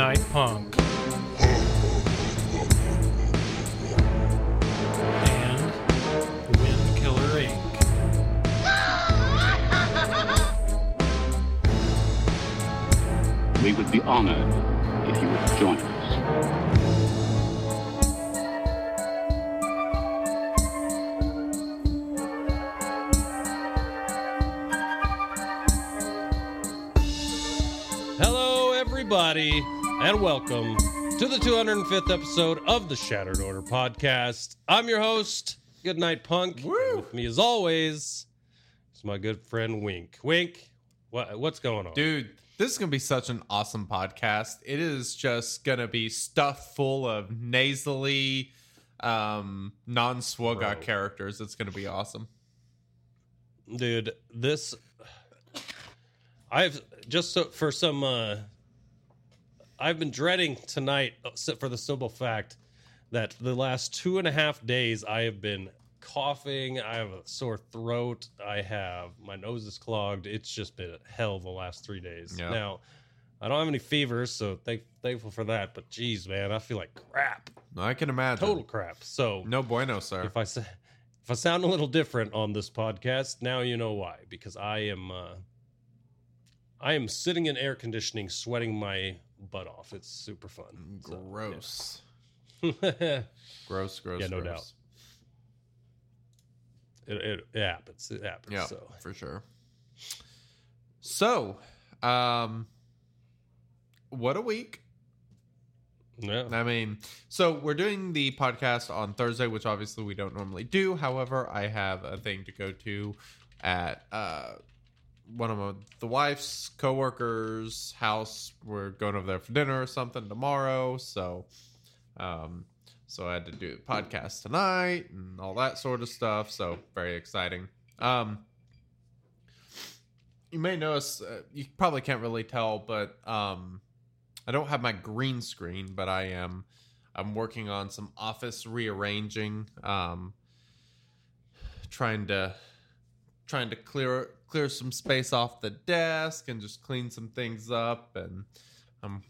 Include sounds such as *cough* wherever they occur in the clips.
Goodnight Punk. Welcome to the 205th episode of the Shattered Order podcast. I'm your host, Good Night Punk. With me, as always, is my good friend Wink. Wink, what, what's going on? Dude, this is going to be such an awesome podcast. It is just going to be stuff full of nasally, um, non Swogot characters. It's going to be awesome. Dude, this. I've just so, for some. uh I've been dreading tonight uh, for the simple fact that the last two and a half days I have been coughing. I have a sore throat. I have my nose is clogged. It's just been hell the last three days. Yeah. Now, I don't have any fevers, so thank, thankful for that. But geez, man, I feel like crap, I can imagine. total crap. So No bueno, sir. if I say if I sound a little different on this podcast, now you know why. Because I am uh, I am sitting in air conditioning, sweating my butt off. It's super fun. So, gross. yeah. *laughs* Gross, gross, Yeah, no gross. doubt. it, it, it happens. It happens. Yeah, So for sure. So, um, what a week. yeah. I mean, so we're doing the podcast on Thursday, which obviously we don't normally do. However, I have a thing to go to at uh, one of my, the wife's coworkers' house. We're going over there for dinner or something tomorrow. So, um, so I had to do the podcast tonight and all that sort of stuff. So very exciting. Um, you may notice uh, you probably can't really tell, but um, I don't have my green screen, but I am I'm working on some office rearranging, um, trying to trying to clear clear some space off the desk and just clean some things up, and um,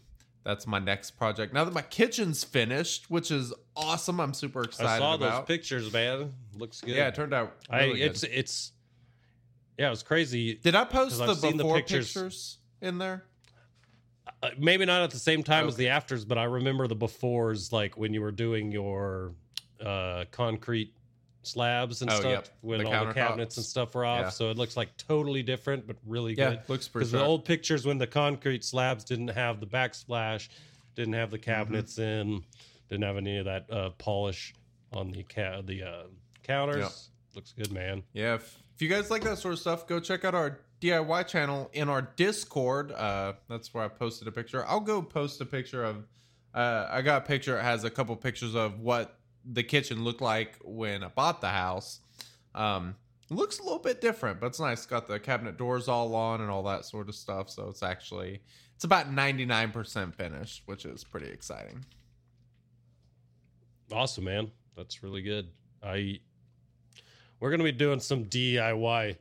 that's my next project. Now that my kitchen's finished, which is awesome, I'm super excited I saw about. those pictures, man. Looks good. Yeah, it turned out. I it's good. it's yeah, it was crazy. Did I post the I've seen the before pictures. pictures in there? Uh, maybe not at the same time as the afters, but I remember the befores, like when you were doing your uh, concrete slabs and Oh, stuff, yep. when The all the cabinets and stuff were off. Yeah. So it looks like totally different, but really Yeah, good. looks pretty Because the old pictures when the concrete slabs didn't have the backsplash, didn't have the Mm-hmm. cabinets in, didn't have any of that uh, polish on the ca- the uh, counters. Yep. Looks good, man. Yeah, if, if you guys like that sort of stuff, go check out our DIY channel in our Discord. Uh, that's where I posted a picture. I'll go post a picture of. Uh, I got a picture. It has a couple pictures of what the kitchen looked like when I bought the house. Um, looks a little bit different, but it's nice. It's got the cabinet doors all on and all that sort of stuff. So it's actually it's about ninety nine percent finished, which is pretty exciting. Awesome, man. That's really good. I we're gonna be doing some DIY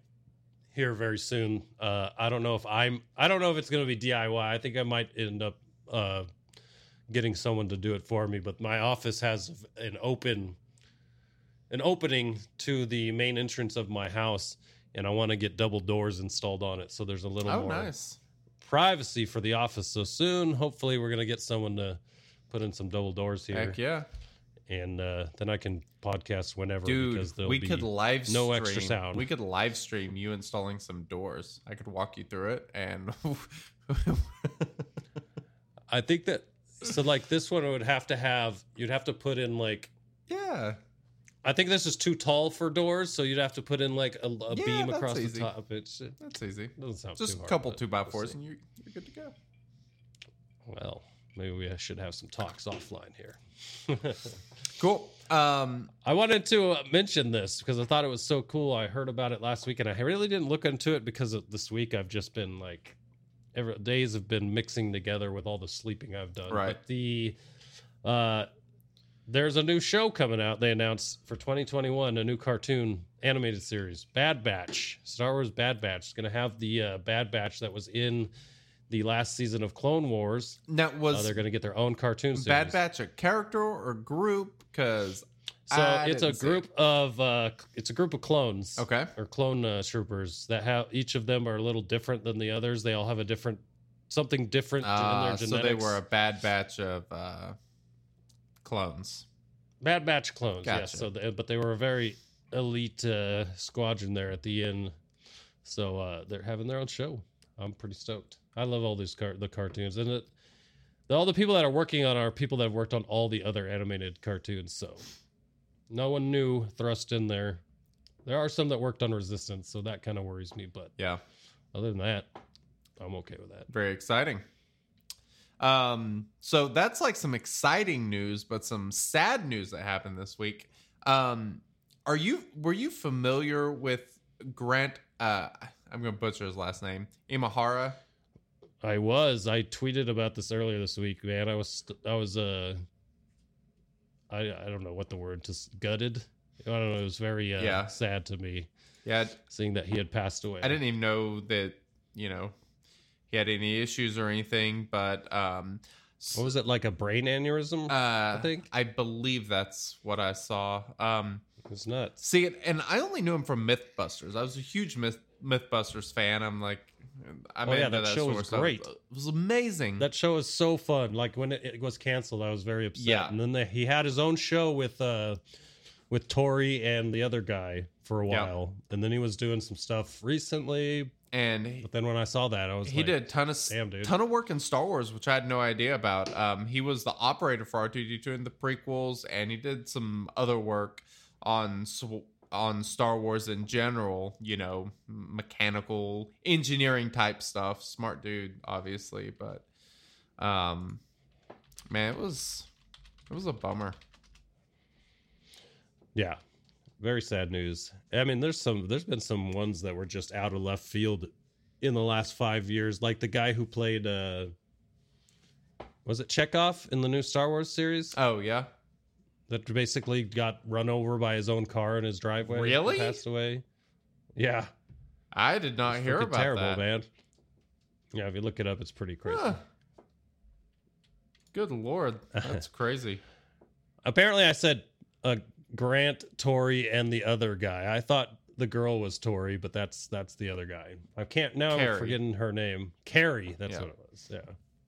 here very soon. Uh, I don't know if I'm. I don't know if it's gonna be DIY. I think I might end up uh, getting someone to do it for me. But my office has an open an opening to the main entrance of my house, and I want to get double doors installed on it. So there's a little Oh, more nice. privacy for the office. So soon, hopefully, we're gonna get someone to put in some double doors here Heck yeah. and uh, then I can podcast whenever Dude, because there'll we be could live no stream. extra sound. We could live stream you installing some doors. I could walk you through it, and *laughs* I think that so like this one would have to have you'd have to put in like yeah, I think this is too tall for doors, so you'd have to put in like a, a Yeah, beam across easy. the top. It's, it That's easy. doesn't sound Just a couple two by we'll fours, and you're, you're good to go. Well, maybe we should have some talks offline here. *laughs* Cool. Um, I wanted to uh, mention this because I thought it was so cool. I heard about it last week, and I really didn't look into it because of this week I've just been like, every days have been mixing together with all the sleeping I've done. Right. But the, uh, there's a new show coming out. They announced for 2021 a new cartoon animated series, Bad Batch. Star Wars Bad Batch is going to have the uh, Bad Batch that was in the last season of Clone Wars. now Uh, was they're going to get their own cartoon series. Bad Batch a character or group? Because So I it's a group it. of uh it's a group of clones. Okay. Or clone uh, troopers that have each of them are a little different than the others. They all have a different something different in Uh, their so they were a bad batch of uh, clones. Bad Batch clones. Gotcha. Yes. So they, but they were a very elite uh squadron there at the end. So uh they're having their own show. I'm pretty stoked. I love all these car- the cartoons and it all the people that are working on are people that have worked on all the other animated cartoons. So no one new thrust in there. There are some that worked on Resistance, so that kind of worries me. But Yeah, other than that, I'm okay with that. very exciting. Um, so that's like some exciting news, but some sad news that happened this week. Um, are you were you familiar with Grant? Uh, I'm gonna butcher his last name, Imahara. I was. I tweeted about this earlier this week, man. I was. I was. Uh. I I don't know what the word. Just gutted. I don't know. It was very uh, Yeah. sad to me Yeah, seeing that he had passed away. I didn't even know that you know he had any issues or anything, but um, What was it like a brain aneurysm? uh, I think. I believe that's what I saw. Um, it was nuts. see it, and I only knew him from MythBusters. I was a huge Myth MythBusters fan. I'm like, I'm Oh, yeah, into that show was stuff. great. It was amazing. That show is so fun. Like when it, it was canceled, I was very upset. Yeah. And then they, he had his own show with uh with Tori and the other guy for a Yeah. while, and then he was doing some stuff recently. and he, But then when I saw that, I was he like, did a ton of damn, dude. ton of work in Star Wars, which I had no idea about. Um, he was the operator for R2D2 in the prequels, and he did some other work on sw- on Star Wars in general. You know, mechanical engineering type stuff. Smart dude, obviously, but um, man, it was it was a bummer. Yeah. Very sad news. I mean, there's some there's been some ones that were just out of left field in the last 5 years, like the guy who played uh was it Chekov in the new Star Wars series Oh yeah, that basically got run over by his own car in his driveway Really? passed away. Yeah. I did not It's hear about terrible, that. man. Yeah, if you look it up, it's pretty crazy. Huh. Good lord, *laughs* that's crazy. Apparently, I said uh, Grant, Tori, and the other guy. I thought the girl was Tori, but that's that's the other guy. I can't now. I'm forgetting her name. Kari. That's Yeah. what it was. Yeah.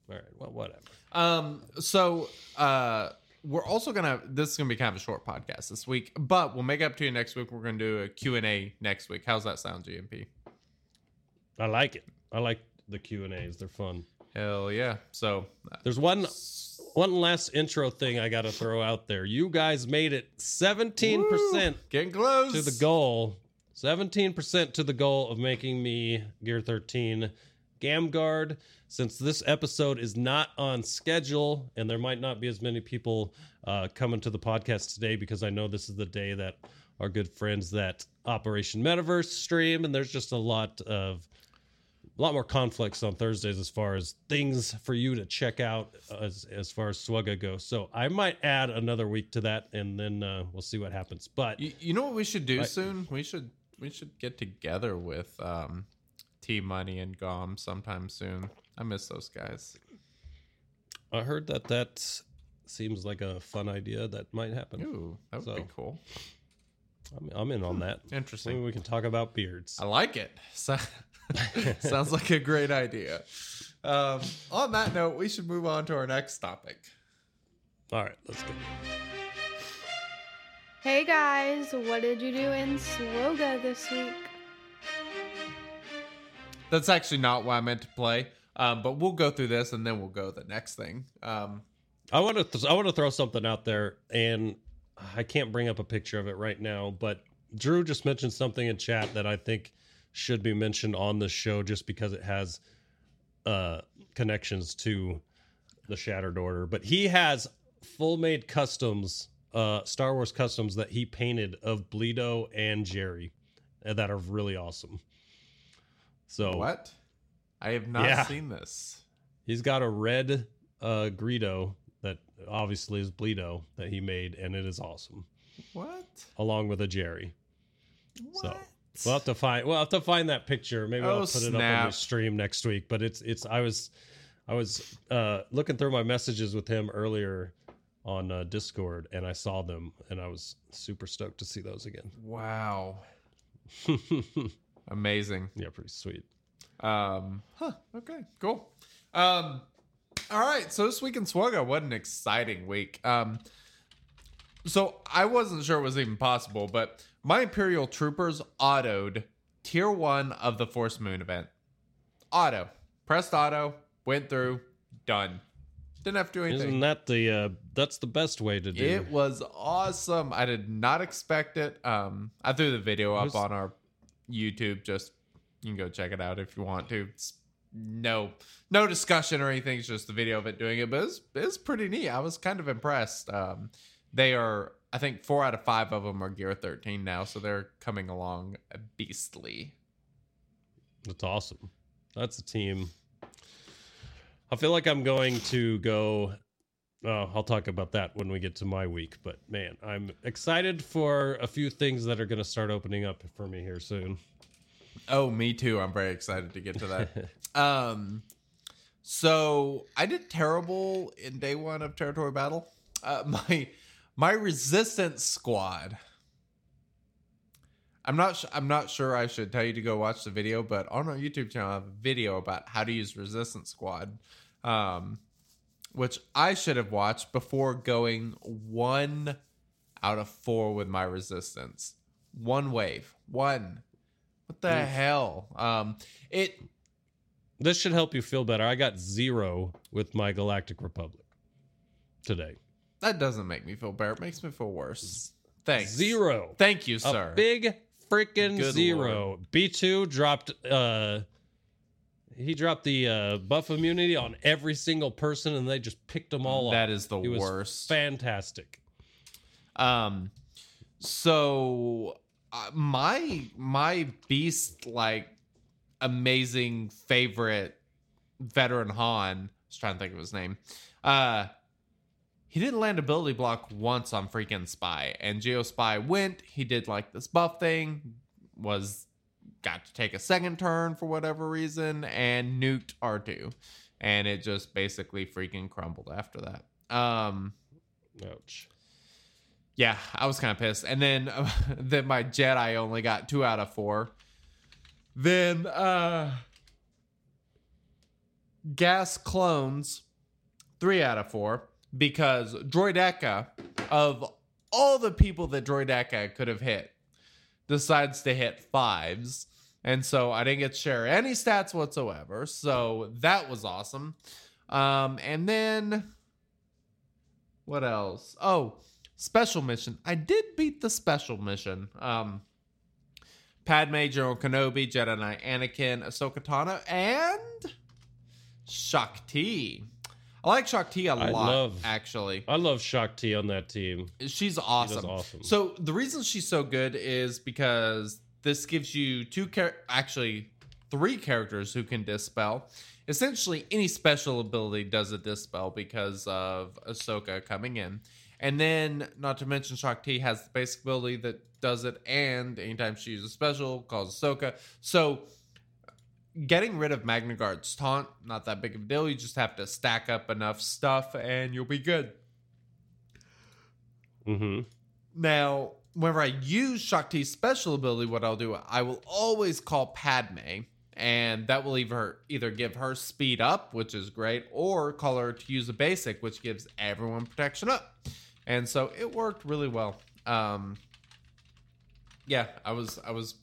All right. Well, whatever. Um, so uh we're also gonna this is gonna be kind of a short podcast this week, but we'll make it up to you next week. We're gonna do a Q&A next week. How's that sound, GMP? I like it. I like the Q and A's. They're fun. Hell yeah. So uh, There's one one last intro thing I got to throw out there. You guys made it 17 percent getting close to the goal. 17% to the goal of making me Gear 13 Gamguard. Since this episode is not on schedule, and there might not be as many people uh, coming to the podcast today because I know this is the day that our good friends that Operation Metaverse stream, and there's just a lot of a lot more conflicts on Thursdays as far as things for you to check out as as far as Swugga goes. So I might add another week to that, and then uh, we'll see what happens. But You, you know what we should do Right. soon? We should we should get together with um T Money and Gom sometime soon. I miss those guys. I heard that that seems like a fun idea that might happen. Ooh, that would be cool. I'm, I'm in on that. Interesting. Maybe we can talk about beards. I like it. *laughs* So, *laughs* sounds like a great idea. Um, on that note, we should move on to our next topic. All right, let's go. Hey guys, what did you do in Swoga this week? That's actually not what I meant to play, um, but we'll go through this and then we'll go the next thing. Um, I want to th- I want to throw something out there, and I can't bring up a picture of it right now, but Drew just mentioned something in chat that I think should be mentioned on the show just because it has uh connections to the Shattered Order. But he has full made customs, uh Star Wars customs that he painted of Bleedo and Jerry uh, that are really awesome. So What? I have not Yeah. seen this. He's got a red uh Greedo that obviously is Bleedo that he made, and it is awesome, What? along with a Jerry. So What? we'll have to find we'll have to find that picture. Maybe Oh, I'll put it up on the stream next week. But it's it's I was I was uh looking through my messages with him earlier on uh, Discord, and I saw them, and I was super stoked to see those again. Wow. *laughs* yeah, pretty sweet. Um, huh. Okay, cool. Um, all right. So this week in Swugga, what an exciting week. Um, so I wasn't sure it was even possible, but my Imperial Troopers autoed tier one of the Force Moon event. Auto. Pressed auto, went through, done. Didn't have to do anything. Isn't that the uh that's the best way to do it? It was awesome. I did not expect it. Um, I threw the video up Was- on our YouTube. Just you can go check it out if you want to. It's no, no discussion or anything. It's just the video of it doing it, but it's it's pretty neat. I was kind of impressed. Um, they are. I think four out of five of them are Gear 13 now, so they're coming along beastly. That's awesome. That's a team. I feel like I'm going to go. Uh, I'll talk about that when we get to my week. But man, I'm excited for a few things that are going to start opening up for me here soon. Oh, me too. I'm very excited to get to that. *laughs* um, so I did terrible in day one of territory battle. Uh, *laughs* my my resistance squad. I'm not. Sh- I'm not sure. I should tell you to go watch the video, but on our YouTube channel, I have a video about how to use resistance squad, um, which I should have watched before going one out of four with my resistance. One wave. One. What the hell? Um, it This should help you feel better. I got zero with my Galactic Republic today. that doesn't make me feel better. It makes me feel worse. Thanks. Zero. Thank you, A sir. big freaking Good zero. B2 dropped uh he dropped the uh buff immunity on every single person and they just picked them all that off. is the It worst. fantastic. Um, so uh, my my beast like amazing favorite veteran Han. I was trying to think of his name. Uh, he didn't land ability block once on freaking Spy, and Geo Spy went. He did like this buff thing. Was got to take a second turn for whatever reason and nuked R2. And it just basically freaking crumbled after that. Um Ouch. yeah, I was kind of pissed. And then uh, *laughs* then my Jedi only got 2 out of 4. Then uh gas clones 3 out of 4 because Droideka of all the people that Droideka could have hit decides to hit fives. And so I didn't get to share any stats whatsoever. So that was awesome. Um, and then what else? Oh, special mission. I did beat the special mission. Um, Padme, General Kenobi, Jedi Knight Anakin, Ahsoka Tano, and Shaak Ti. I like Shaak Ti a I lot, love- actually I love Shaak Ti on that team. she's awesome. awesome. So the reason she's so good is because this gives you two char- actually three characters who can dispel. Essentially, any special ability does a dispel because of Ahsoka coming in, and then not to mention Shaak Ti has the basic ability that does it, and anytime she uses a special, calls Ahsoka. So getting rid of Magna Guard's taunt not that big of a deal. You just have to stack up enough stuff, and you'll be good. Mm-hmm. Now, whenever I use Shaak Ti's special ability, what I'll do, I will always call Padme, and that will either either give her speed up, which is great, or call her to use a basic, which gives everyone protection up. And so it worked really well. Um, yeah, I was I was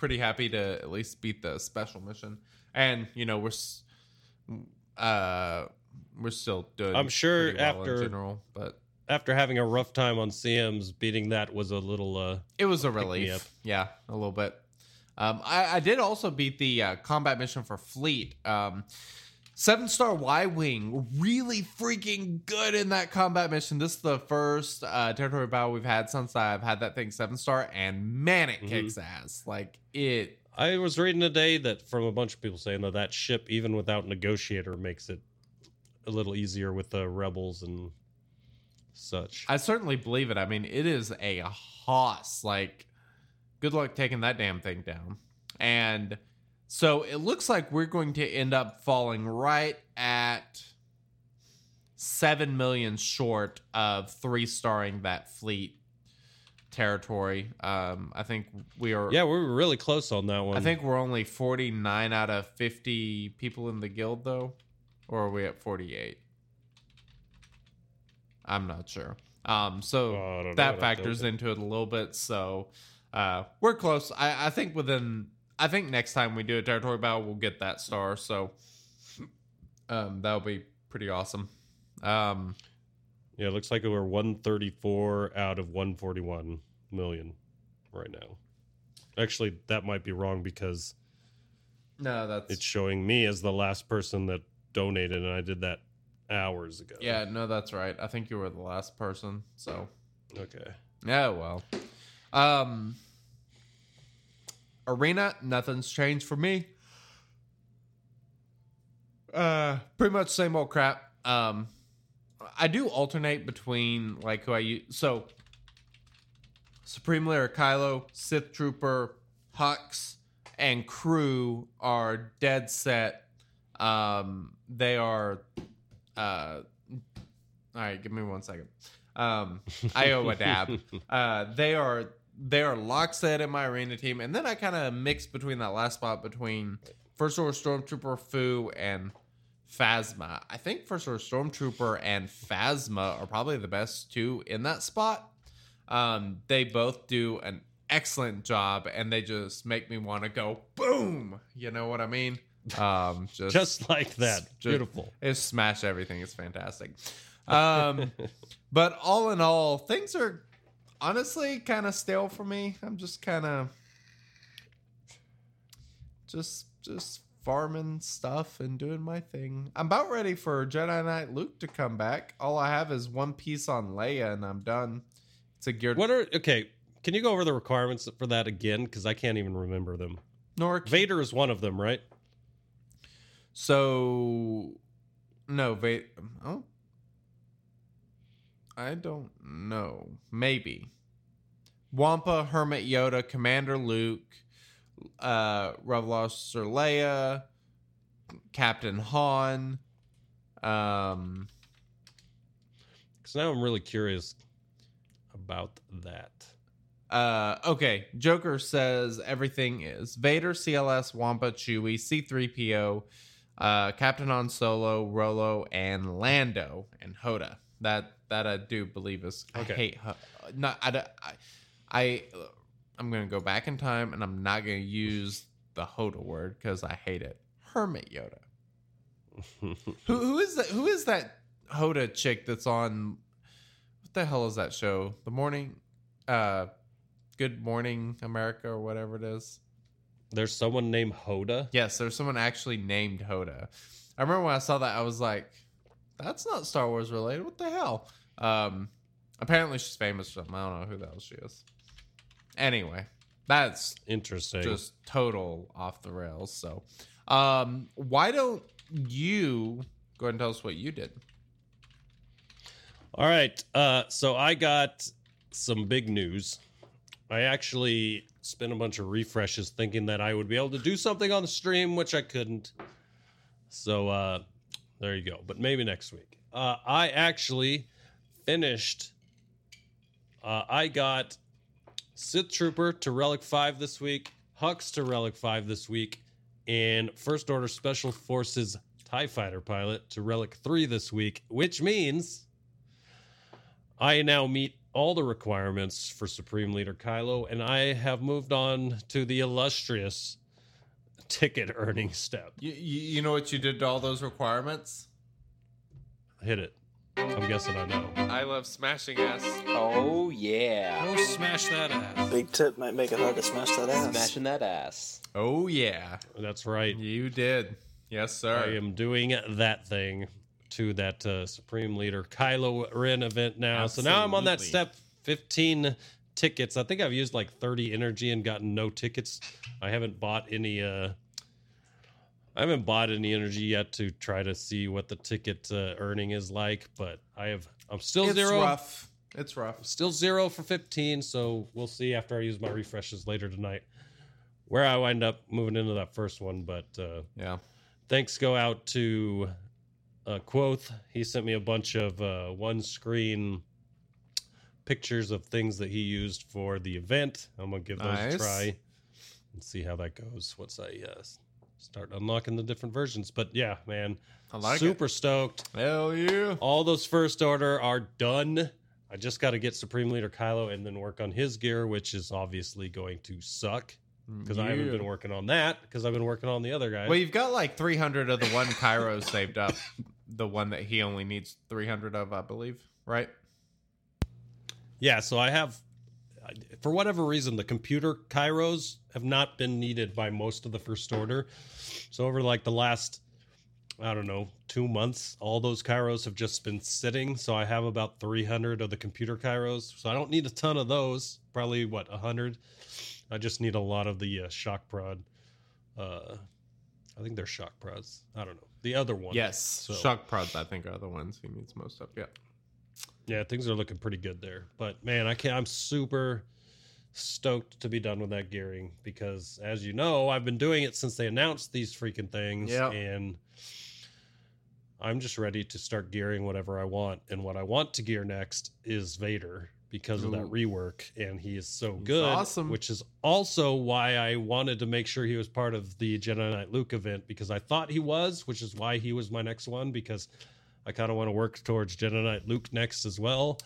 pretty happy to at least beat the special mission, and you know we're uh we're still doing. I'm sure well in after- general, but after having a rough time on CMs, beating that was a little. uh It was a relief. Yeah, a little bit. Um, I, I did also beat the uh, combat mission for Fleet. Um, Seven star Y Wing, really freaking good in that combat mission. This is the first uh, territory battle we've had since I've had that thing seven star, and man, it kicks ass. Like it. I was reading today that from a bunch of people saying that that ship, even without negotiator, makes it a little easier with the rebels and such. I certainly believe it. I mean, it is a hoss. Like, good luck taking that damn thing down. And so it looks like we're going to end up falling right at seven million short of three starring that fleet territory. Um, I think we are. yeah, we were really close on that one. I think we're only 49 out of 50 people in the guild, though. Or are we at 48? I'm not sure. Um, so Oh, know. that I'd have to factors into it a little bit. So uh, we're close. I, I think within. I think next time we do a territory battle, we'll get that star. So um, that'll be pretty awesome. Um, Yeah, it looks like we're 134 out of 141 million right now. Actually, that might be wrong because no, that's it's showing me as the last person that donated, and I did that hours ago. yeah, no, that's right. I think you were the last person. So Okay. Yeah, well. Um Arena, nothing's changed for me. Uh pretty much same old crap. Um I do alternate between like who I use so Supreme Leader Kylo, Sith Trooper, Hux, and crew are dead set. Um they are uh all right, give me one second. Um, I owe a dab. *laughs* Uh, they are they are lockstep in my arena team, and then I kind of mix between that last spot between First Order Stormtrooper Fu and Phasma. I think First Order Stormtrooper and Phasma are probably the best two in that spot. Um, they both do an excellent job, and they just make me want to go boom. You know what I mean? Um, *laughs* just Just like that. just- Beautiful. It smash everything. It's fantastic. Um, *laughs* but all in all, things are honestly kind of stale for me. I'm just kind of just just farming stuff and doing my thing. I'm about ready for Jedi Knight Luke to come back. All I have is one piece on Leia, and I'm done. It's a geared. What are okay? Can you go over the requirements for that again? Because I can't even remember them. Nor Vader is one of them, right? So no, Vader. Oh, I don't know. Maybe Wampa, Hermit Yoda, Commander Luke, uh, Officer Leia, Captain Han. Um, Because now I'm really curious about that. Uh, okay. Joker says everything is Vader, CLS, Wampa, Chewie, C3PO, uh, Captain Han Solo, Rolo, and Lando and Hoda. That that I do believe is. Okay. I hate. Ho- Not. I. I. I I'm gonna go back in time and I'm not gonna use the Hoda word because I hate it. Hermit Yoda. *laughs* Who who is that? Who is that Hoda chick that's on? What the hell is that show? The morning, uh, Good Morning America or whatever it is. There's someone named Hoda. Yes, there's someone actually named Hoda. I remember when I saw that, I was like, "That's not Star Wars related. What the hell?" Um, apparently she's famous. or something. I don't know who the hell she is. Anyway, that's Interesting. just total off the rails. So, um, why don't you go ahead and tell us what you did? All right. Uh, so I got some big news. I actually spent a bunch of refreshes thinking that I would be able to do something on the stream, which I couldn't. So uh, there you go. But maybe next week. Uh, I actually finished. Uh, I got Sith Trooper to Relic 5 this week, Hux to Relic 5 this week, and First Order Special Forces TIE Fighter Pilot to Relic 3 this week, which means I now meet all the requirements for Supreme Leader Kylo, and I have moved on to the illustrious ticket earning step. You, you, you know what you did to all those requirements? Hit it. I'm guessing I know. I love smashing ass. Oh yeah. Go smash that ass. Big tip might make it hard to smash that ass. Smashing that ass. Oh yeah, That's right. you did. Yes, sir. I am doing that thing to that uh, Supreme Leader Kylo Ren event now. So now I'm on that step 15 tickets. I think I've used like 30 energy and gotten no tickets. I haven't bought any. Uh, I haven't bought any energy yet to try to see what the ticket uh, earning is like, but I have. I'm still It's zero. rough. It's rough. Still zero for 15, so we'll see after I use my refreshes later tonight where I wind up moving into that first one. But uh, Yeah. thanks go out to uh, Quoth. He sent me a bunch of uh, one screen pictures of things that he used for the event. I'm gonna give those Nice. a try and see how that goes once I uh, start unlocking the different versions. But yeah, man, I like super stoked. it. Hell yeah. All those first order are done. I just got to get Supreme Leader Kylo and then work on his gear, which is obviously going to suck because I haven't been working on that because I've been working on the other guys. Well, you've got like 300 of the one Kyro saved up. *laughs* The one that he only needs 300 of, I believe. Right? Yeah, so I have, for whatever reason, the computer Kyros have not been needed by most of the first order. So over like the last, I don't know, two months, all those Kyros have just been sitting. So I have about 300 of the computer Kyros. So I don't need a ton of those. Probably what 100. I just need a lot of the uh, shock prod. Uh, I think they're shock prods. I don't know the other one. Yes. So- Shock prods, I think, are the ones he needs most of. Yeah. Yeah, things are looking pretty good there. But man, I can't. I'm super stoked to be done with that gearing because, as you know, I've been doing it since they announced these freaking things, Yeah. and I'm just ready to start gearing whatever I want. And what I want to gear next is Vader because of that rework, and he is so He's good. awesome. Which is also why I wanted to make sure he was part of the Jedi Knight Luke event because I thought he was, which is why he was my next one because. I kind of want to work towards Jedi Knight Luke next as well.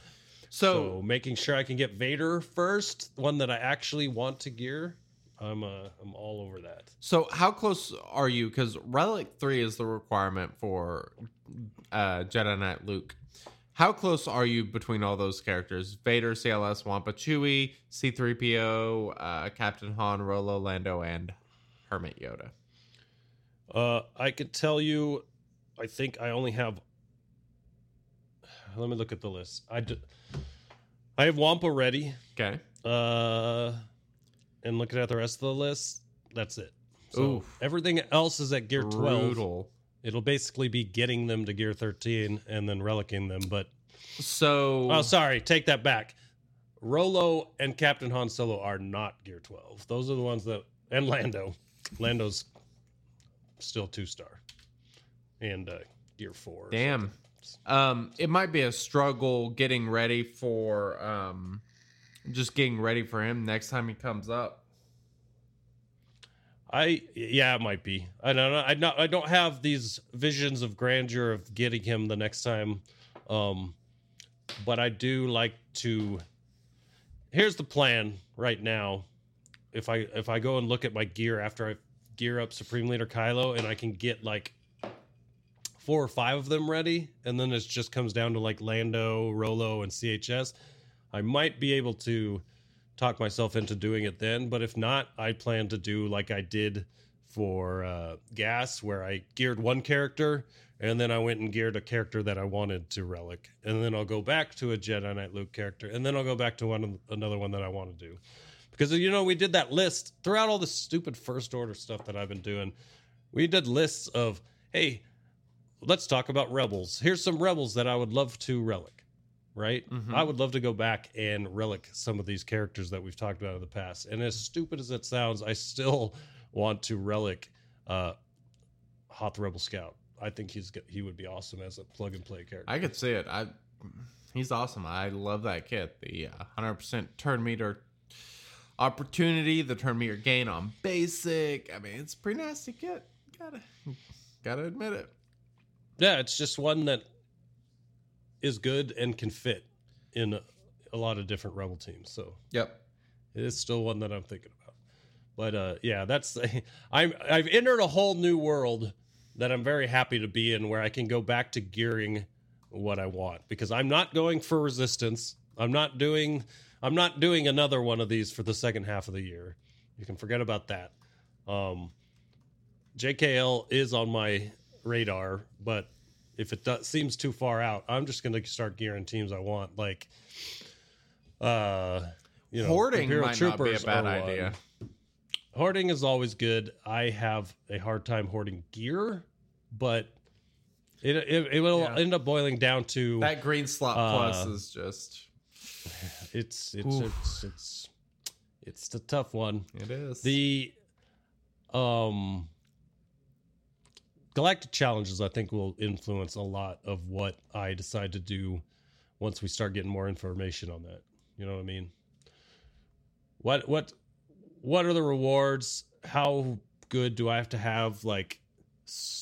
So, So, making sure I can get Vader first, one that I actually want to gear. I'm uh, I'm all over that. so how close are you? Because Relic 3 is the requirement for uh, Jedi Knight Luke. How close are you between all those characters? Vader, CLS, Wampa Chewie, C3PO, uh, Captain Han, Rolo, Lando, and Hermit Yoda. Uh, I could tell you, I think I only have. Let me look at the list. I d- I have Wampa ready. Okay. Uh, and looking at the rest of the list, that's it. So Oof. everything else is at gear twelve. Brutal. It'll basically be getting them to gear thirteen and then relicing them, but So, Oh, sorry. Take that back. Rolo and Captain Han Solo are not Gear 12. Those are the ones that, and Lando. Lando's still two star, and uh, Gear 4. Damn. something. Um, it might be a struggle getting ready for um, just getting ready for him next time he comes up. I yeah, it might be. I don't know. I not. I don't have these visions of grandeur of getting him the next time. Um, but I do like to. Here's the plan right now. If I if I go and look at my gear after I gear up Supreme Leader Kylo and I can get like four or five of them ready, and then it just comes down to like Lando, Rolo, and CHS. I might be able to talk myself into doing it then. But if not, I plan to do like I did for uh, Gas, where I geared one character and then I went and geared a character that I wanted to relic, and then I'll go back to a Jedi Knight Luke character, and then I'll go back to one another one that I want to do. Because you know we did that list throughout all the stupid first order stuff that I've been doing. We did lists of hey, let's talk about rebels. Here's some rebels that I would love to relic right? I would love to go back and relic some of these characters that we've talked about in the past. And as stupid as it sounds, I still *laughs* want to relic uh, Hoth Rebel Scout. I think he's he would be awesome as a plug and play character. I could see it. I he's awesome. I love that kit. The uh, hundred percent turn meter opportunity, the turn meter gain on basic. I mean, it's a pretty nasty kit. Gotta gotta admit it. Yeah, it's just one that is good and can fit in a, a lot of different Rebel teams. So Yep. It is still one that I'm thinking about. But uh, yeah, that's *laughs* I'm I've entered a whole new world that I'm very happy to be in, where I can go back to gearing what I want because I'm not going for resistance. I'm not doing I'm not doing another one of these for the second half of the year. You can forget about that. Um, JKL is on my radar, but if it does, seems too far out, I'm just going to start gearing teams I want. Like, uh, you know, Hoarding might not be a bad are one. idea. Hoarding is always good. I have a hard time hoarding gear, but it it, it will Yeah. end up boiling down to That green slot Uh, plus is just it's it's Oof. it's it's it's the tough one. it is. The um galactic challenges I think will influence a lot of what I decide to do once we start getting more information on that. You know what I mean? What what what are the rewards? How good do I have to have like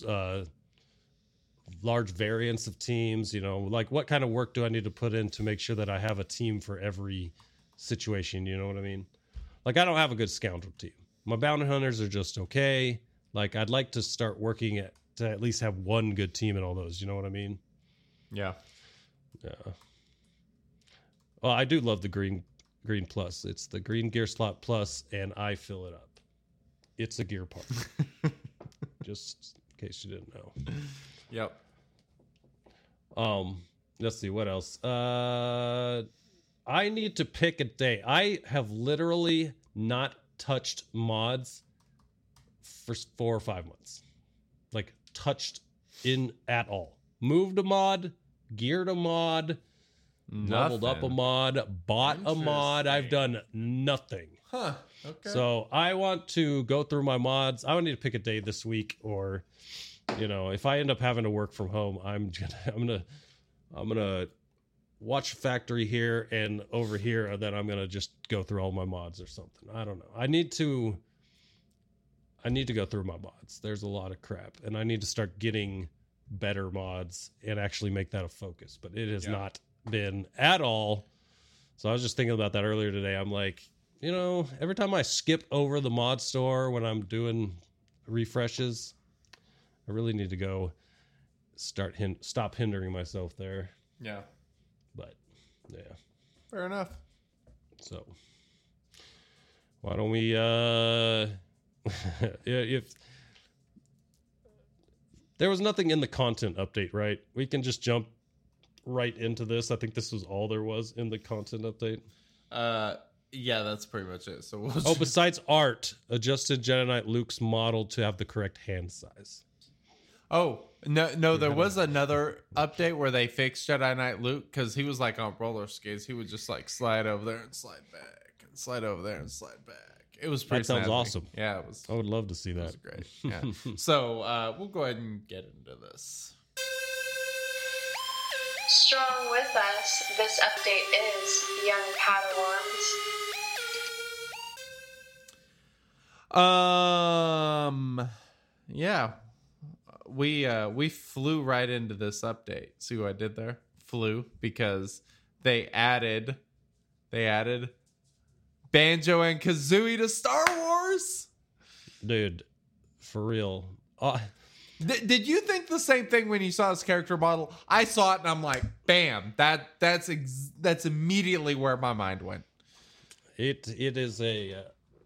uh large variance of teams, you know, like what kind of work do I need to put in to make sure that I have a team for every situation, you know what I mean? Like I don't have a good scoundrel team. My bounty hunters are just okay. Like I'd like to start working at to at least have one good team in all those. You know what I mean? yeah. Yeah. Well, I do love the green green plus. It's the green gear slot plus, and I fill it up. It's a gear part. *laughs* just in case you didn't know. Yep. Um, let's see what else. Uh, I need to pick a day. I have literally not touched mods for four or five months. Touched in at all. Moved a mod, geared a mod, leveled up a mod, bought a mod. I've done nothing. Huh. Okay. So I want to go through my mods. I would need to pick a day this week, or you know, if I end up having to work from home, I'm gonna, *laughs* I'm gonna, I'm gonna watch factory here and over here, and then I'm gonna just go through all my mods or something. I don't know. I need to, I need to go through my mods. There's a lot of crap, and I need to start getting better mods and actually make that a focus. But it has Yeah. not been at all. So I was just thinking about that earlier today. I'm like, you know, every time I skip over the mod store when I'm doing refreshes, I really need to go start hin- stop hindering myself there. yeah. But yeah, Fair enough. so why don't we uh *laughs* if there was nothing in the content update, right? We can just jump right into this. I think this was all there was in the content update. Uh, yeah, that's pretty much it. So we'll Oh, besides art, adjusted Jedi Knight Luke's model to have the correct hand size. Oh no, no, there was another *laughs* *laughs* update where they fixed Jedi Knight Luke because he was like on roller skates. He would just like slide over there and slide back and slide over there and slide back. It was pretty. That sounds snazzy. awesome. Yeah, it was. I would love to see It was that. great. *laughs* Yeah. so uh, we'll go ahead and get into this. Strong with us, this update is Young Padawans. Um, yeah, we uh we flew right into this update. See what I did there? Flew because they added they added Banjo and Kazooie to Star Wars. Dude, for real. Uh, Th- did you think the same thing when you saw his character model? I saw it and I'm like, bam! That that's ex- that's immediately where my mind went. it it is a uh,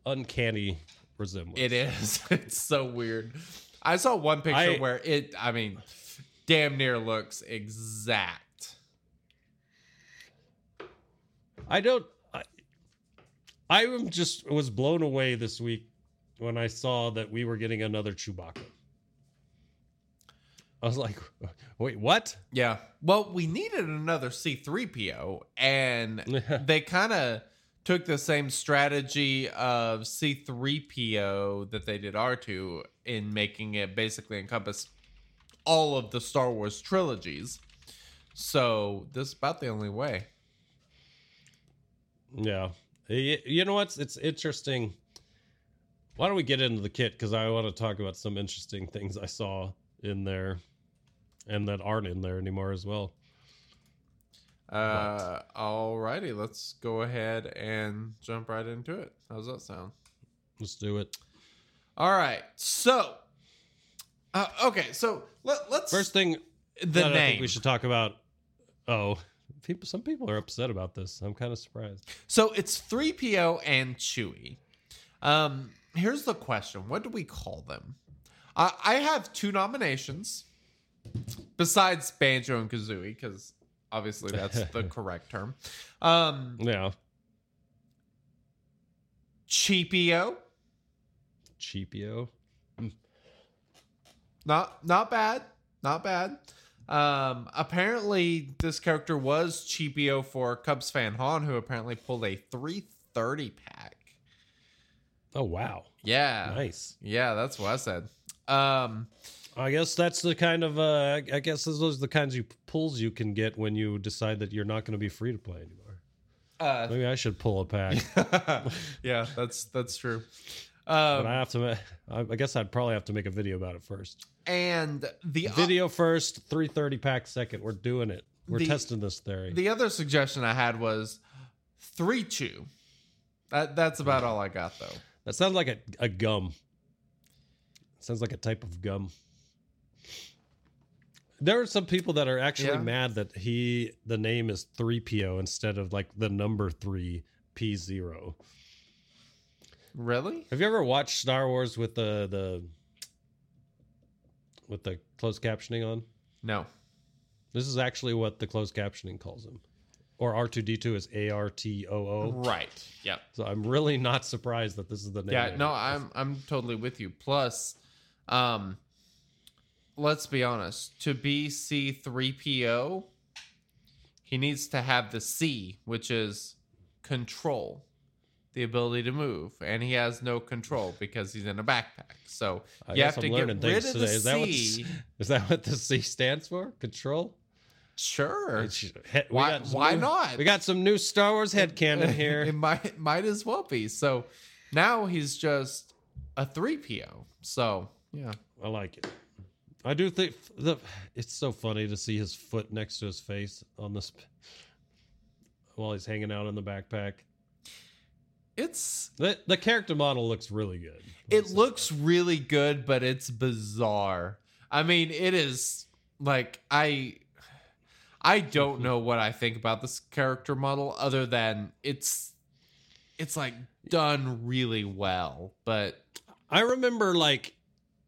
uncanny resemblance. It is. *laughs* It's so weird. I saw one picture I- where it, I mean, damn near looks exact. I don't. I, am just was blown away this week when I saw that we were getting another Chewbacca. I was like, *laughs* wait, what? Yeah. Well, we needed another C3PO, and *laughs* they kind of took the same strategy of C3PO that they did R2 in making it basically encompass all of the Star Wars trilogies. So this is about the only way. Yeah. You know what's it's interesting. Why don't we get into the kit because I want to talk about some interesting things I saw in there and that aren't in there anymore as well. Uh, alrighty, let's go ahead and jump right into it. How's that sound? Let's do it. All right, so, uh, okay, so let, let's First thing the name. I think we should talk about Oh, people. Some people are upset about this. I'm kind of surprised. So it's 3PO and Chewie. Um, here's the question What do we call them? I I have two nominations besides Banjo and Kazooie, because obviously that's the *laughs* correct term. Um, Yeah, Cheapio, cheapio. not not bad, not bad. Um, apparently this character was Cheapio for Cubs fan Han, who apparently pulled a 330 pack. Oh wow, Yeah, nice. yeah, that's what I said. Um, I guess that's the kind of. Uh, I guess those are the kinds of pulls you can get when you decide that you're not going to be free to play anymore. uh, Maybe I should pull a pack, *laughs* yeah, that's that's true. but Um, I have to. I guess I'd probably have to make a video about it first. And the Video first, three thirty pack second. We're doing it. We're The- testing this theory. the other suggestion I had was three chew. That that's about all I got though. that sounds like a, a gum. Sounds like a type of gum. There are some people that are actually Yeah. mad that he the name is three PO instead of like the number three P zero. Really? Have you ever watched Star Wars with the the with the closed captioning on? No. This is actually what the closed captioning calls him. Or R2D2 is A R T O O. Right. Yep. So I'm really not surprised that this is the name. Yeah. No. I'm I'm totally with you. Plus, um, let's be honest. To be C three PO, he needs to have the C, which is control, the ability to move, and he has no control because he's in a backpack. So I you have to I'm get learning rid of today. the Is that what C. this- Is that what the C stands for? Control? Sure. It's- Why- why new- not? We got some new Star Wars headcanon *laughs* it here. might might as well be. So now he's just a three PO. So yeah. I like it. I do think the it's so funny to see his foot next to his face on this while he's hanging out in the backpack. It's The the character model looks really good. it looks really good, but it's bizarre. I mean, it is like I I don't *laughs* know what I think about this character model other than it's it's like done really well, but I remember like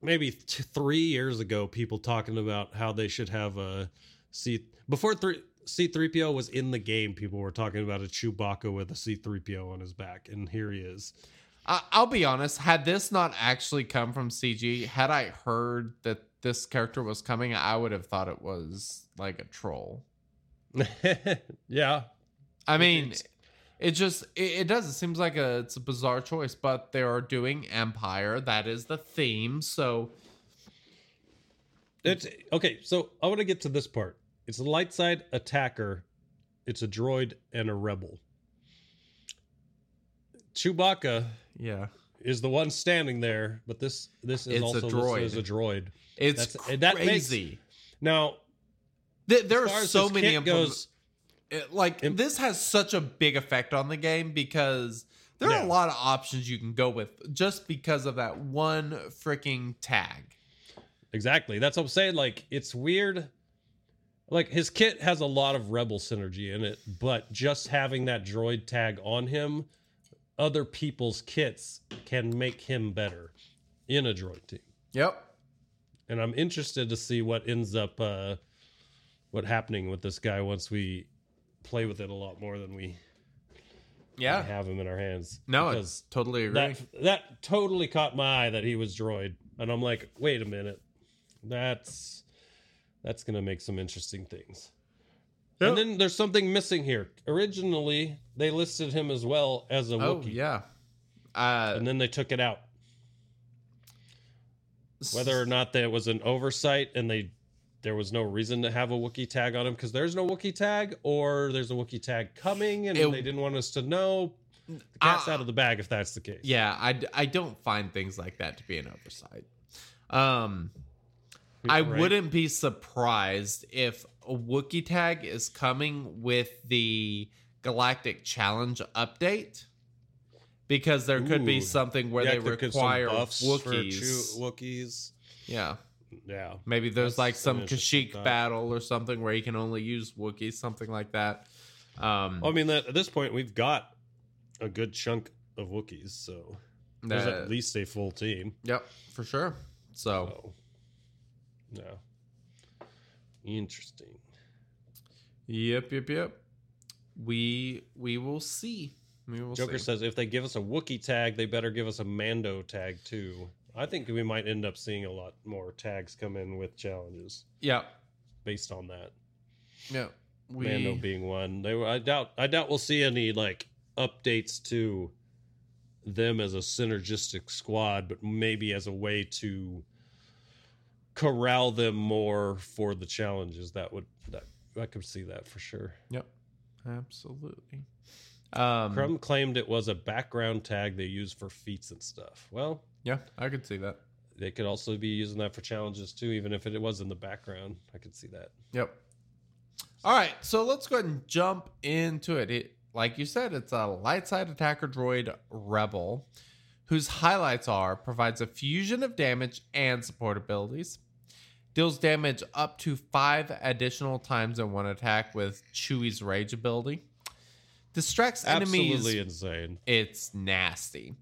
maybe t- three years ago, people talking about how they should have a see before three C three PO was in the game. People were talking about a Chewbacca with a C three PO on his back, and here he is. I, I'll be honest. Had this not actually come from CG, had I heard that this character was coming, I would have thought it was like a troll. *laughs* yeah, I mean, It's- it just it, it does. It seems like a it's a bizarre choice, but they are doing Empire. That is the theme. So It's okay. So I want to get to this part. It's a light side attacker. It's a droid and a rebel. Chewbacca yeah, is the one standing there, but this this is It's also listed droid. as a droid. it's That's- that makes- crazy. Now, Th- there are so many kit implement- goes, it- like Im- this has such a big effect on the game because there are a lot of options you can go with just because of that one freaking tag. Exactly. That's what I'm saying. Like, it's weird. Like, his kit has a lot of rebel synergy in it, but just having that droid tag on him, other people's kits can make him better in a droid team. Yep. And I'm interested to see what ends up, uh, what happening with this guy once we play with it a lot more than we Yeah. have him in our hands. No, because it's totally agree. that that totally caught my eye that he was droid, and I'm like, wait a minute, that's that's gonna make some interesting things. Yep. And then there's something missing here. Originally, they listed him as well as a oh Wookiee, yeah. Uh, and then they took it out. Whether or not that was an oversight and they there was no reason to have a Wookiee tag on him because there's no Wookiee tag, or there's a Wookiee tag coming and It- they didn't want us to know. The cat's Ah. out of the bag if that's the case. Yeah, I, I don't find things like that to be an oversight. Um, I Right. wouldn't be surprised if a Wookiee tag is coming with the Galactic Challenge update because there could be something where Yeah, they there could some require Wookiees. Wookiees. yeah, Yeah. Maybe there's That's like some Kashyyyk battle or something where you can only use Wookiees, something like that. Um, I mean, at this point, we've got a good chunk of Wookiees, so there's uh, at least a full team. Yep, for sure. So So, yeah. Interesting. Yep, yep, yep. We we will see. We will Joker see. says if they give us a Wookiee tag, they better give us a Mando tag too. I think we might end up seeing a lot more tags come in with challenges Yeah. based on that. yep. We Mando being one. They were, I doubt I doubt we'll see any like updates to them as a synergistic squad, but maybe as a way to corral them more for the challenges. That would that I could see that for sure. Yep, absolutely. Um, Crumb claimed it was a background tag they use for feats and stuff. Well, yeah, I could see that. they could also be using that for challenges too, even if it was in the background. I could see that. Yep. All right, so let's go ahead and jump into it. it like you said, it's a light side attacker droid rebel whose highlights are provides a fusion of damage and support abilities, deals damage up to five additional times in one attack with Chewie's rage ability, distracts enemies Absolutely insane. it's nasty.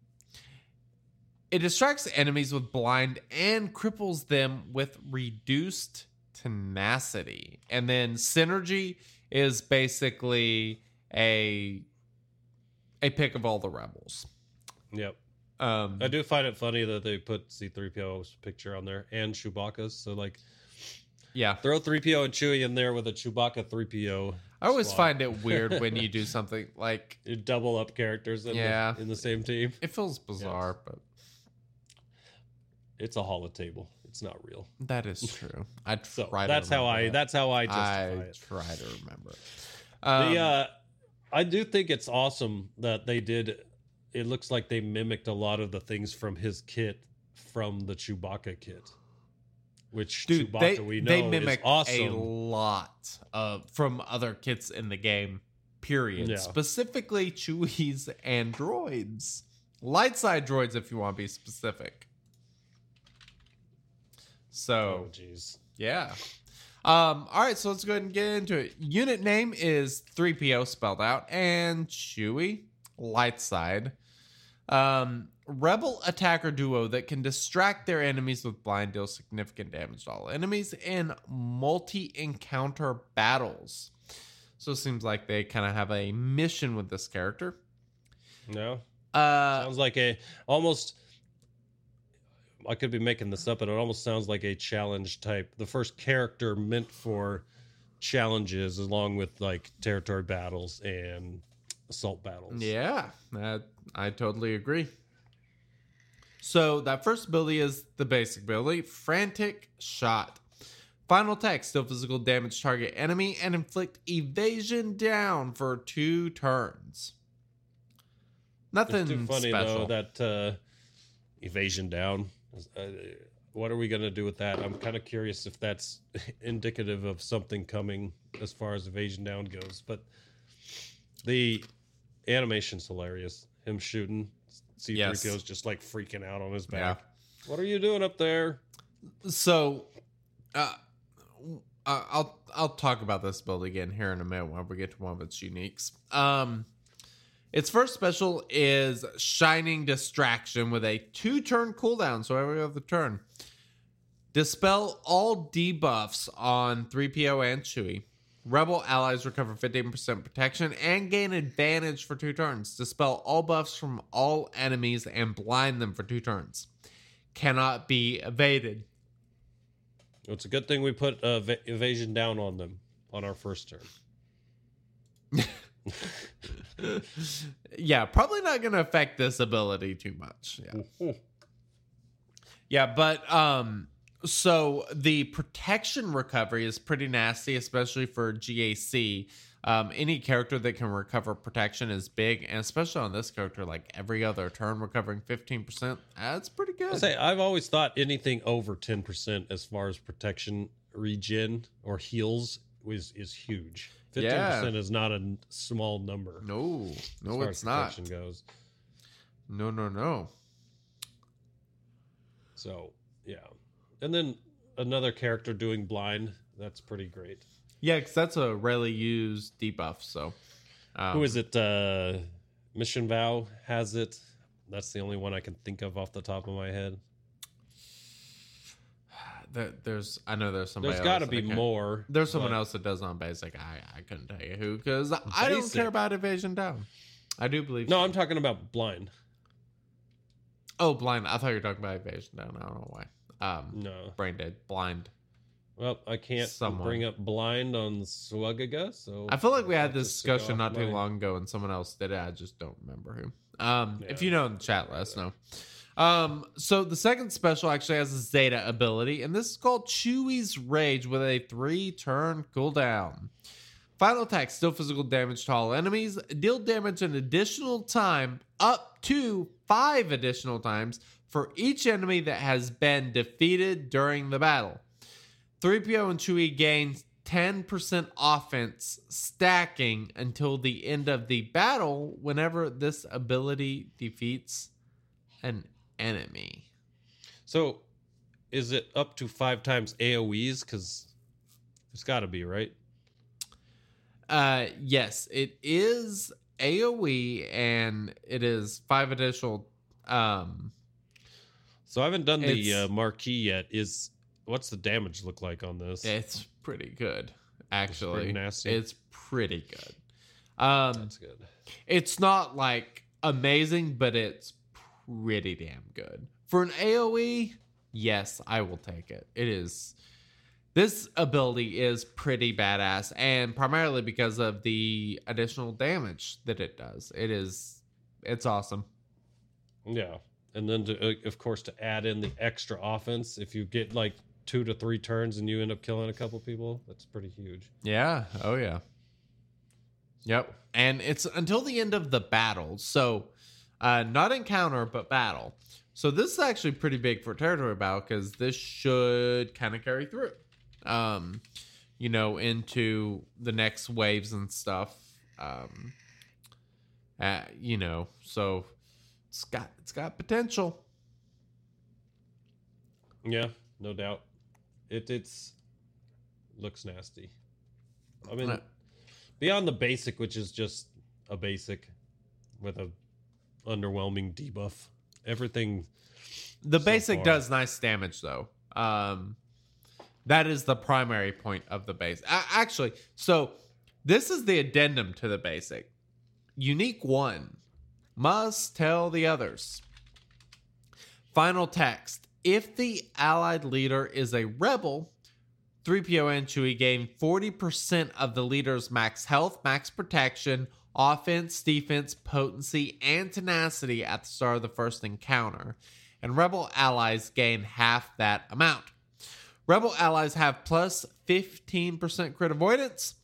It distracts enemies with blind and cripples them with reduced tenacity. And then synergy is basically a a pick of all the rebels. Yep. Um I do find it funny that they put C3PO's picture on there and Chewbacca's. So like yeah. throw 3PO and Chewie in there with a Chewbacca 3PO. I always squad. find it weird when you *laughs* do something like You double up characters in, Yeah. the, in the same team. it feels bizarre, but It's a holotable. It's not real. that is *laughs* true. I So try to that's how I that. that's how I justify I it. try to remember. Um, the uh I do think it's awesome that they did it looks like they mimicked a lot of the things from his kit from the Chewbacca kit. Which Dude, Chewbacca they, we know they is mimic awesome. a lot of from other kits in the game. Period. Yeah. Specifically, Chewies and droids, light side droids, if you want to be specific. So Oh yeah. Um, all right, so let's go ahead and get into it. Unit name is 3PO spelled out and Chewie, light side. Um, rebel attacker duo that can distract their enemies with blind deal significant damage to all enemies in multi encounter battles. So it seems like they kind of have a mission with this character. No? Uh, Sounds like a almost. I could be making this up, but it almost sounds like a challenge type. The first character meant for challenges, along with like territory battles and assault battles. Yeah, that, I totally agree. So that first ability is the basic ability, Frantic Shot. Final text, still physical damage target enemy and inflict evasion down for two turns. Nothing It's too funny special. though that uh, evasion down. Uh, what are we gonna do with that? I'm kind of curious if that's *laughs* indicative of something coming as far as evasion down goes. But the animation's hilarious. Him shooting, C3PO's Yes. just like freaking out on his Yeah. back. What are you doing up there? So, uh, uh, I'll I'll talk about this build again here in a minute when we get to one of its uniques. Um, its first special is Shining Distraction with a two turn cooldown, so every other turn. Dispel all debuffs on 3PO and Chewie. Rebel allies recover 15% protection and gain advantage for two turns. Dispel all buffs from all enemies and blind them for two turns. Cannot be evaded. It's a good thing we put uh, ev- evasion down on them on our first turn. *laughs* yeah, probably not going to affect this ability too much. Yeah. Yeah, but um so the protection recovery is pretty nasty especially for GAC. Um any character that can recover protection is big and especially on this character like every other turn recovering 15%. That's pretty good. I say I've always thought anything over ten percent as far as protection, regen, or heals was is huge. Fifteen Yeah. percent is not a small number. no. No it's not. protection goes. No, no, no. So yeah, and then another character doing blind. That's pretty great. Yeah, because that's a rarely used debuff. So, um, Who is it? Uh, Mission Vao has it. That's the only one I can think of off the top of my head. *sighs* there, there's I know there's somebody. There's got to be more. There's someone else that does on basic. I I couldn't tell you who because I don't care about evasion down. I do believe. No, I'm talking about blind. Oh, blind. I thought you were talking about evasion down. I don't know why. Um, No. brain dead. Blind. Well, I can't Someone. bring up blind on Swagaga, so I feel like we had this discussion not too long ago, and someone else did it. I just don't remember who. Um, if you know in the chat, let us know. Um, so the second special actually has a Zeta ability, and this is called Chewie's Rage with a three-turn cooldown. Final attack, still physical damage to all enemies. Deal damage an additional time, up to five additional times, for each enemy that has been defeated during the battle. 3PO and Chewie gain 10% offense stacking until the end of the battle whenever this ability defeats an enemy. So, is it up to five times AOE's? Because it's got to be right. Uh yes, it is AoE and it is five additional um So I haven't done the uh, marquee yet. Is what's the damage look like on this? it's pretty good actually. pretty nasty. It's pretty good. Um That's good. it's not like amazing, but it's pretty damn good. For an AoE, yes, I will take it. It is this ability is pretty badass and primarily because of the additional damage that it does. It is it's awesome. Yeah, and then to, uh, of course to add in the extra offense, if you get like two to three turns and you end up killing a couple people, that's pretty huge. Yeah. Oh yeah. Yep. And it's until the end of the battle. So uh not encounter, but battle. So this is actually pretty big for territory battle because this should kind of carry through. Um, you know, into the next waves and stuff. Um uh, you know, so it's got it's got potential. Yeah, no doubt. It it's looks nasty. I mean, beyond the basic, which is just a basic with a underwhelming debuff. Everything. The so basic far. does nice damage though. Um that is the primary point of the base. Actually, so this is the addendum to the basic. Unique 1 must tell the others. Final text. If the allied leader is a rebel, 3PO and Chewie gain 40% of the leader's max health, max protection, offense, defense, potency, and tenacity at the start of the first encounter. And rebel allies gain half that amount. Rebel allies have plus 15% crit avoidance.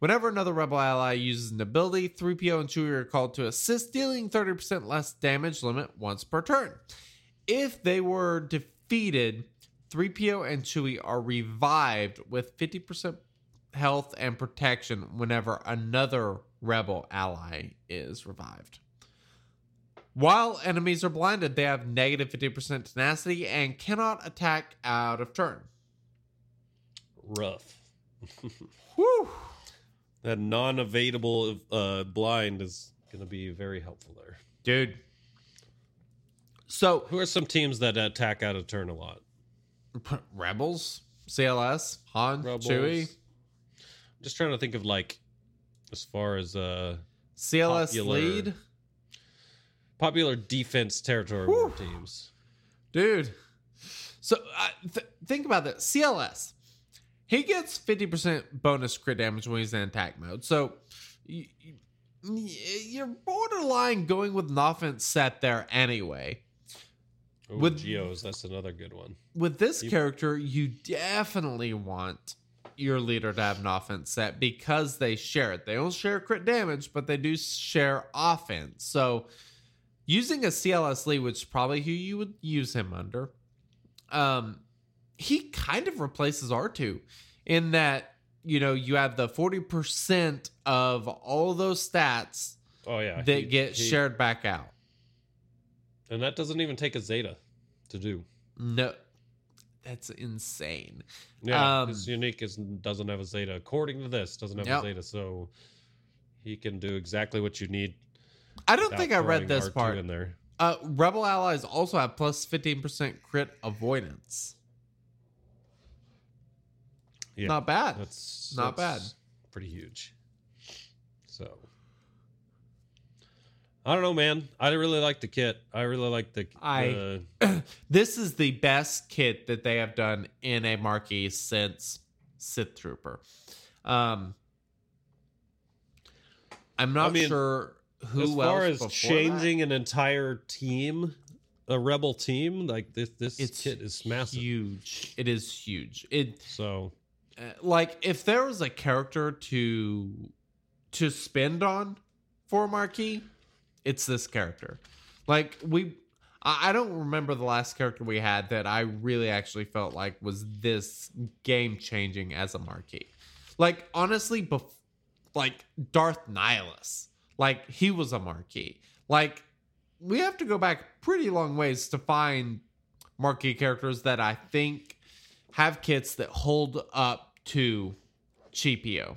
Whenever another rebel ally uses an ability, 3PO and Chewie are called to assist, dealing 30% less damage limit once per turn. If they were defeated, 3PO and Chewie are revived with 50% health and protection whenever another rebel ally is revived. While enemies are blinded, they have negative 50% tenacity and cannot attack out of turn. rough. *laughs* Whew. That non-evadable uh, blind is going to be very helpful there. Dude. So, Who are some teams that attack out of turn a lot? *laughs* Rebels, CLS, Han, Rebels. Chewie, I'm just trying to think of like, as far as uh CLS Popular. lead. popular defense territory teams. Dude. So, uh, th- think about that. CLS. He gets 50% bonus crit damage when he's in attack mode. So, you're borderline going with an offense set there anyway. Ooh, With- Geos, that's another good one. with this You- character, you definitely want your leader to have an offense set because they share it. They don't share crit damage, but they do share offense. So using a CLS lead, which is probably who you would use him under, um, he kind of replaces R2 in that, you know, you have the 40% of all those stats Oh yeah, that he- get he- shared back out. and that doesn't even take a Zeta to do. No. that's insane. Yeah, Um, his unique is doesn't have a Zeta. According to this, doesn't have Yep. a Zeta, so he can do exactly what you need. I don't think I read this R2 part. in there. Uh, Rebel allies also have plus 15% crit avoidance. Yeah, Not bad. That's Not that's Pretty huge. So I don't know, man. I really like the kit. I really like the. I- the- *clears throat* this is the best kit that they have done in a marquee since Sith Trooper. Um, I'm not I mean, sure who as far else as changing an entire team, a rebel team like this, this kit is massive. huge. It is huge. It So uh, like if there was a character to to spend on for marquee, it's this character. Like we I don't remember the last character we had that I really actually felt like was this game changing as a marquee. Like honestly, bef- like Darth Nihilus, like he was a marquee. Like we have to go back pretty long ways to find marquee characters that I think have kits that hold up to Cheapio.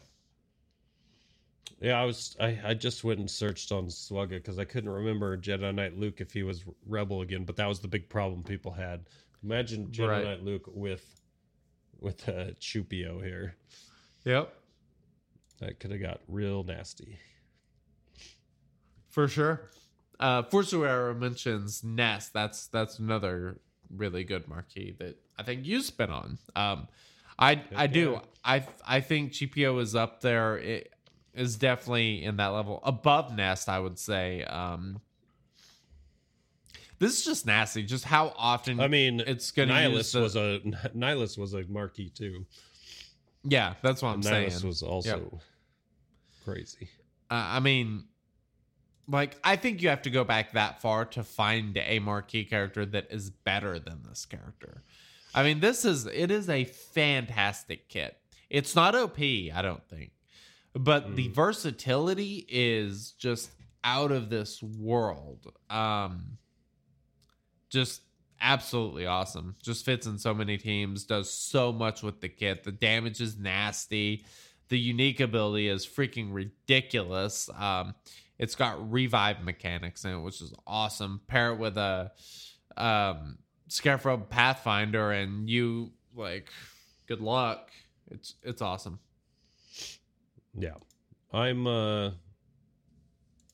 yeah, I was I, I just went and searched on Swugga because I couldn't remember Jedi Knight Luke if he was rebel again, but that was the big problem people had. Imagine Jedi Right. Knight Luke with with uh, Chupio here. Yep, That could have got real nasty. for sure. Uh, Forsuera mentions Nest. That's that's another really good marquee that I think you spent on. Um, I I do. I I think GPO is up there. It is definitely in that level above Nest. I would say. Um, this is just nasty. Just how often I mean, it's gonna Nihilus use the- was a *laughs* Nihilus was a marquee too. yeah. That's what I'm And saying. Nihilus was also crazy. Uh, I mean, like, I think you have to go back that far to find a marquee character that is better than this character. I mean, this is it is a fantastic kit. It's not OP, I don't think, but the versatility is just out of this world. Um, just absolutely awesome. Just fits in so many teams. Does so much with the kit. The damage is nasty the unique ability is freaking ridiculous. Um, it's got revive mechanics in it, which is awesome. Pair it with a um, Scarif Pathfinder, and you like, good luck. It's it's awesome. Yeah. I'm uh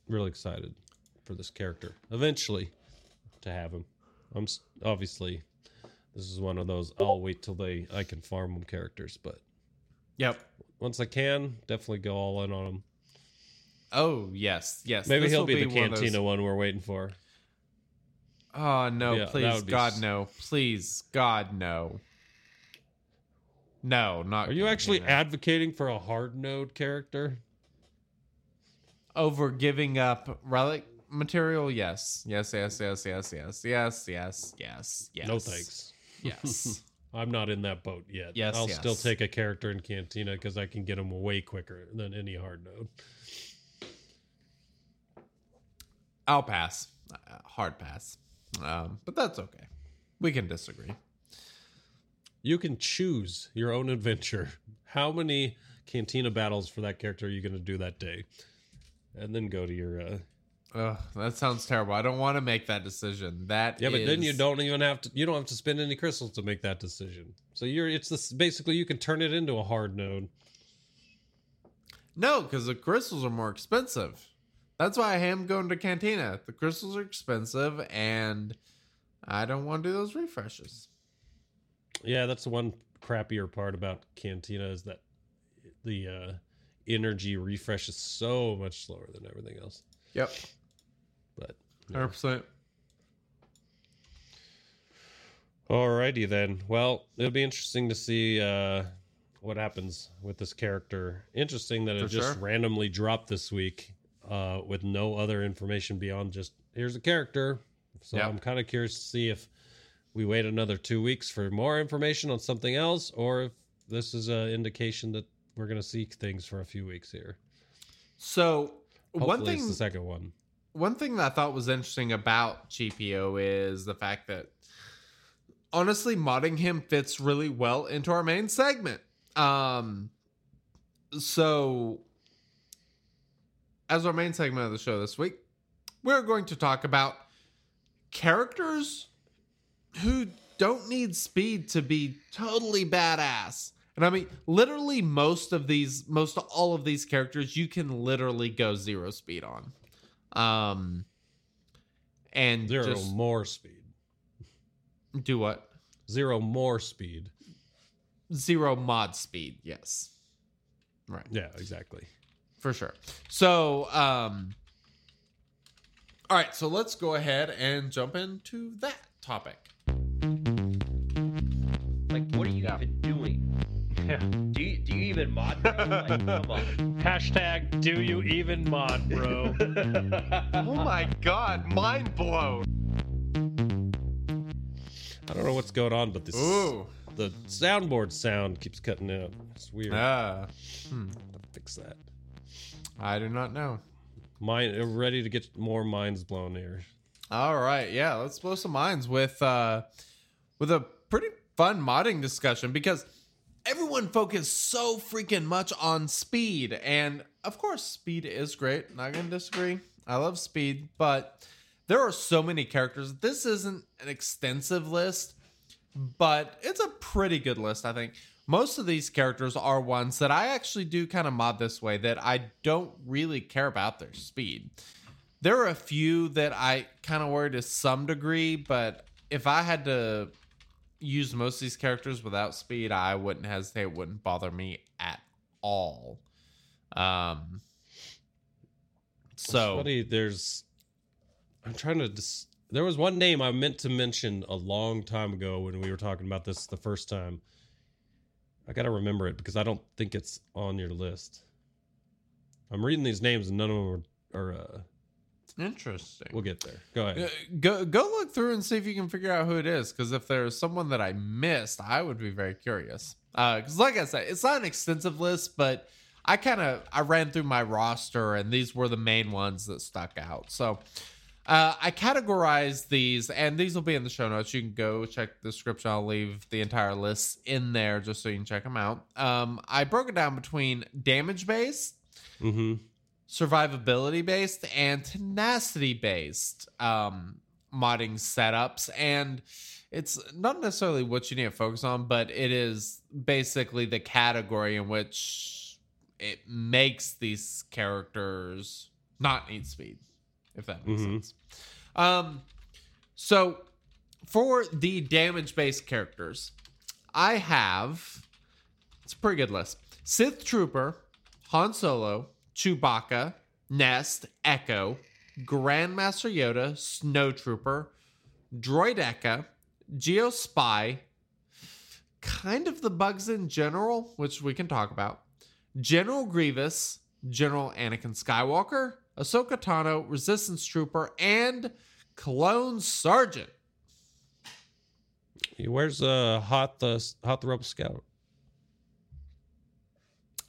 really excited for this character eventually to have him. I'm obviously this is one of those I'll wait till they I can farm them characters, but Yep. once I can, definitely go all in on him. Oh yes, yes. Maybe This he'll will be, the one those- Cantina one we're waiting for. Oh no! Yeah, please, God, s- no! Please, God, no! No, not. Are you actually advocating for a hard node character? over giving up relic material? Yes, yes, yes, yes, yes, yes, yes, yes, yes, yes. No thanks. Yes. *laughs* I'm not in that boat yet. Yes, I'll still take a character in Cantina because I can get them way quicker than any hard node. I'll pass. Uh, hard pass. Um, but that's okay. We can disagree. You can choose your own adventure. How many Cantina battles for that character are you going to do that day? And then go to your. Uh... Ugh, that sounds terrible. I don't want to make that decision. That Yeah, but then you don't even have to. You don't have to spend any crystals to make that decision. So you're. It's this. Basically, you can turn it into a hard node. No, because the crystals are more expensive. That's why I am going to Cantina. The crystals are expensive, and I don't want to do those refreshes. Yeah, that's the one crappier part about Cantina is that the uh, energy refresh is so much slower than everything else. Yep, But hundred percent. Alrighty then. Well, it'll be interesting to see uh, what happens with this character. Interesting that it For just sure. randomly dropped this week uh, with no other information beyond just here's a character. So Yep. I'm kind of curious to see if we wait another two weeks for more information on something else, or if this is an indication that we're going to seek things for a few weeks here. So Hopefully, one thing, the second one. one thing that I thought was interesting about GPO is the fact that honestly, modding him fits really well into our main segment. Um, so, as our main segment of the show this week, we're going to talk about characters who don't need speed to be totally badass. And I mean, literally, most of these, most of all of these characters, you can literally go zero speed on. Um, and Zero just more speed. do what? Zero more speed. Zero mod speed, yes. Right. Yeah, exactly. For sure. So, um, all right, so let's go ahead and jump into that topic. Like, what are you even doing? Yeah. Do you, do you even mod? Bro? Like, *laughs* come on. Hashtag do you even mod, bro? *laughs* Oh my god, mind blown. I don't know what's going on, but this Ooh. the soundboard sound keeps cutting out. It's weird. Ah, Fix that. I do not know. Mine ready to get more minds blown here. All right, yeah, let's blow some minds with uh with a pretty fun modding discussion because everyone focused so freaking much on speed and of course speed is great, not going to disagree. I love speed, but there are so many characters. This isn't an extensive list, but it's a pretty good list, I think. Most of these characters are ones that I actually do kind of mod this way that I don't really care about their speed. There are a few that I kind of worry to some degree, but if I had to use most of these characters without speed, I wouldn't hesitate. It wouldn't bother me at all. Um. So funny, there's I'm trying to dis- there was one name I meant to mention a long time ago when we were talking about this the first time. I gotta remember it because I don't think it's on your list. I'm reading these names and none of them are, are uh, interesting. we'll get there. Go ahead. Uh, Go go look through and see if you can figure out who it is. Because if there's someone that I missed, I would be very curious. Because like I said, it's not an extensive list, but I kind of I ran through my roster and these were the main ones that stuck out. So uh, I categorized these, and these will be in the show notes. You can go check the description. I'll leave the entire list in there just so you can check them out. Um, I broke it down between damage based, Mm-hmm. survivability based and tenacity based um, modding setups and it's not necessarily what you need to focus on but it is basically the category in which it makes these characters not need speed if that makes Mhm. sense um so for the damage based characters i have it's a pretty good list. Sith Trooper, Han Solo, Chewbacca, Nest, Echo, Grandmaster Yoda, Snow Trooper, Droideka, Geo Spy, kind of the bugs in general, which we can talk about, General Grievous, General Anakin Skywalker, Ahsoka Tano, Resistance Trooper, and Clone Sergeant. Where's uh hot the hot the rebel scout?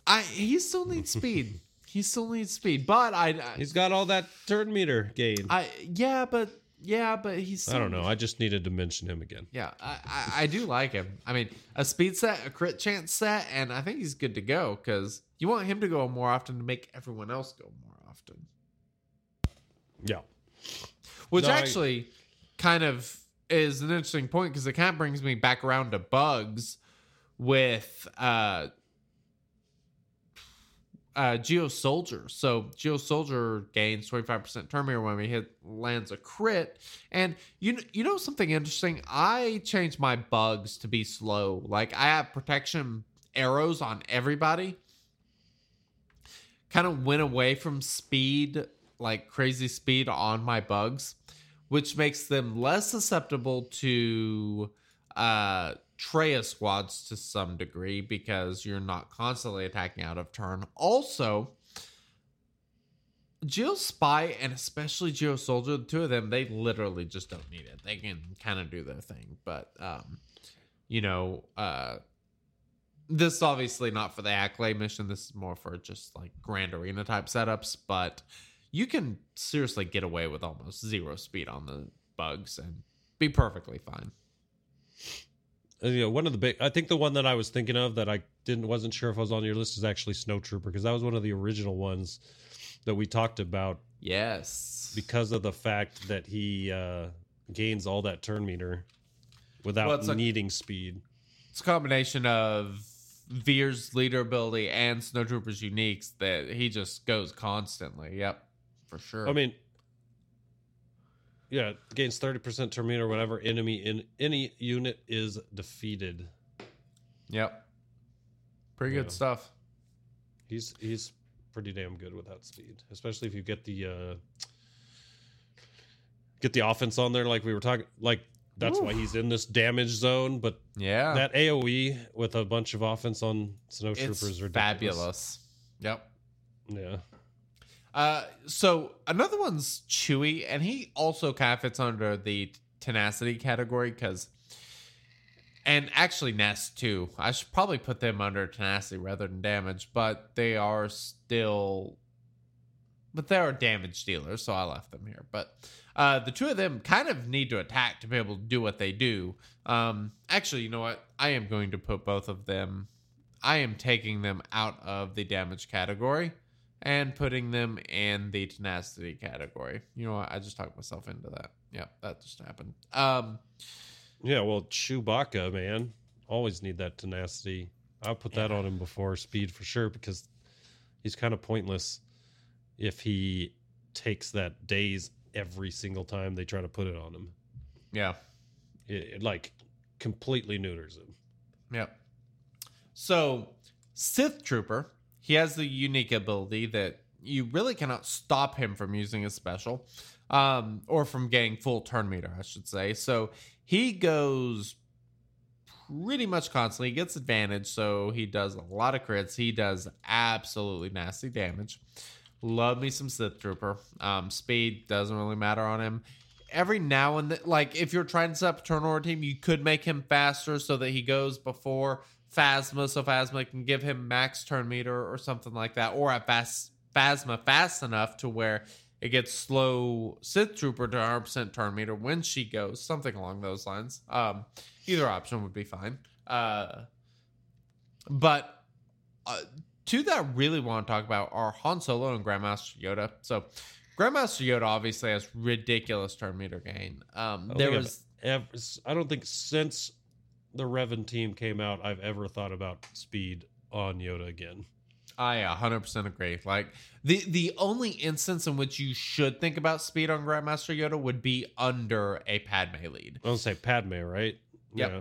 I he still needs *laughs* speed. he still needs speed, but I, I He's got all that turn meter gain. I, I yeah, but yeah, but he's. Still, I don't know. I just needed to mention him again. Yeah, I, I I do like him. I mean, a speed set, a crit chance set, and I think he's good to go because you want him to go more often to make everyone else go more often. Yeah. Which No, I- actually kind of is an interesting point because it kind of brings me back around to bugs with uh uh Geo Soldier. So Geo Soldier gains 25% turn meter when we hit lands a crit. And you you know something interesting? I changed my bugs to be slow. Like I have protection arrows on everybody. Kind of went away from speed, like crazy speed on my bugs, which makes them less susceptible to uh Traya squads to some degree because you're not constantly attacking out of turn. Also, Geo Spy and especially Geo Soldier, the two of them, they literally just don't need it. They can kind of do their thing, but um, you know, uh, this is obviously not for the accolade mission. This is more for just like grand arena type setups, but you can seriously get away with almost zero speed on the bugs and be perfectly fine. Uh, you know, one of the big. I think the one that I was thinking of that I didn't wasn't sure if I was on your list is actually Snow Trooper because that was one of the original ones that we talked about Yes. because of the fact that he uh, gains all that turn meter without Well, needing speed. it's a combination of Veers' leader ability and Snowtrooper's uniques that he just goes constantly. Yep, for sure. I mean, yeah, gains thirty percent turn meter whenever enemy in any unit is defeated. yep, pretty Yeah. good stuff. He's he's pretty damn good without speed, especially if you get the uh get the offense on there like we were talking like that's why he's in this damage zone, but Yeah, that AoE with a bunch of offense on snow it's are fabulous. Yep. Yeah. Uh, so another one's Chewy, and he also kind of fits under the tenacity category because, and actually Nest too. I should probably put them under tenacity rather than damage, but they are still, but they are damage dealers, so I left them here. But uh, the two of them kind of need to attack to be able to do what they do. Um, actually, you know what? I am going to put both of them. I am taking them out of the damage category and putting them in the tenacity category. You know what? I just talked myself into that. Yeah, that just happened. Um, Yeah, well, Chewbacca, man, always need that tenacity. I'll put that on him before speed for sure because he's kind of pointless if he takes that daze every single time they try to put it on him. yeah, It, it, like completely neuters him. Yep. So, Sith Trooper, he has the unique ability that you really cannot stop him from using his special, um, or from getting full turn meter, I should say. So he goes pretty much constantly. He gets advantage, so he does a lot of crits. He does absolutely nasty damage. Love me some Sith Trooper. Um, speed doesn't really matter on him. Every now and then, like if you're trying to set up a turn order team, you could make him faster so that he goes before Phasma, so Phasma can give him max turn meter or something like that, or at fast Phasma fast enough to where it gets slow Sith Trooper to 100% turn meter when she goes, something along those lines. Um, either option would be fine. Uh, but uh, two that I really want to talk about are Han Solo and Grandmaster Yoda. So, Grandmaster Yoda obviously has ridiculous turn meter gain. Um, there was ever, I don't think since the Revan team came out, I've ever thought about speed on Yoda again. I 100% agree. Like the the only instance in which you should think about speed on Grandmaster Yoda would be under a Padme lead. I don't say Padme, right? Yep. Yeah.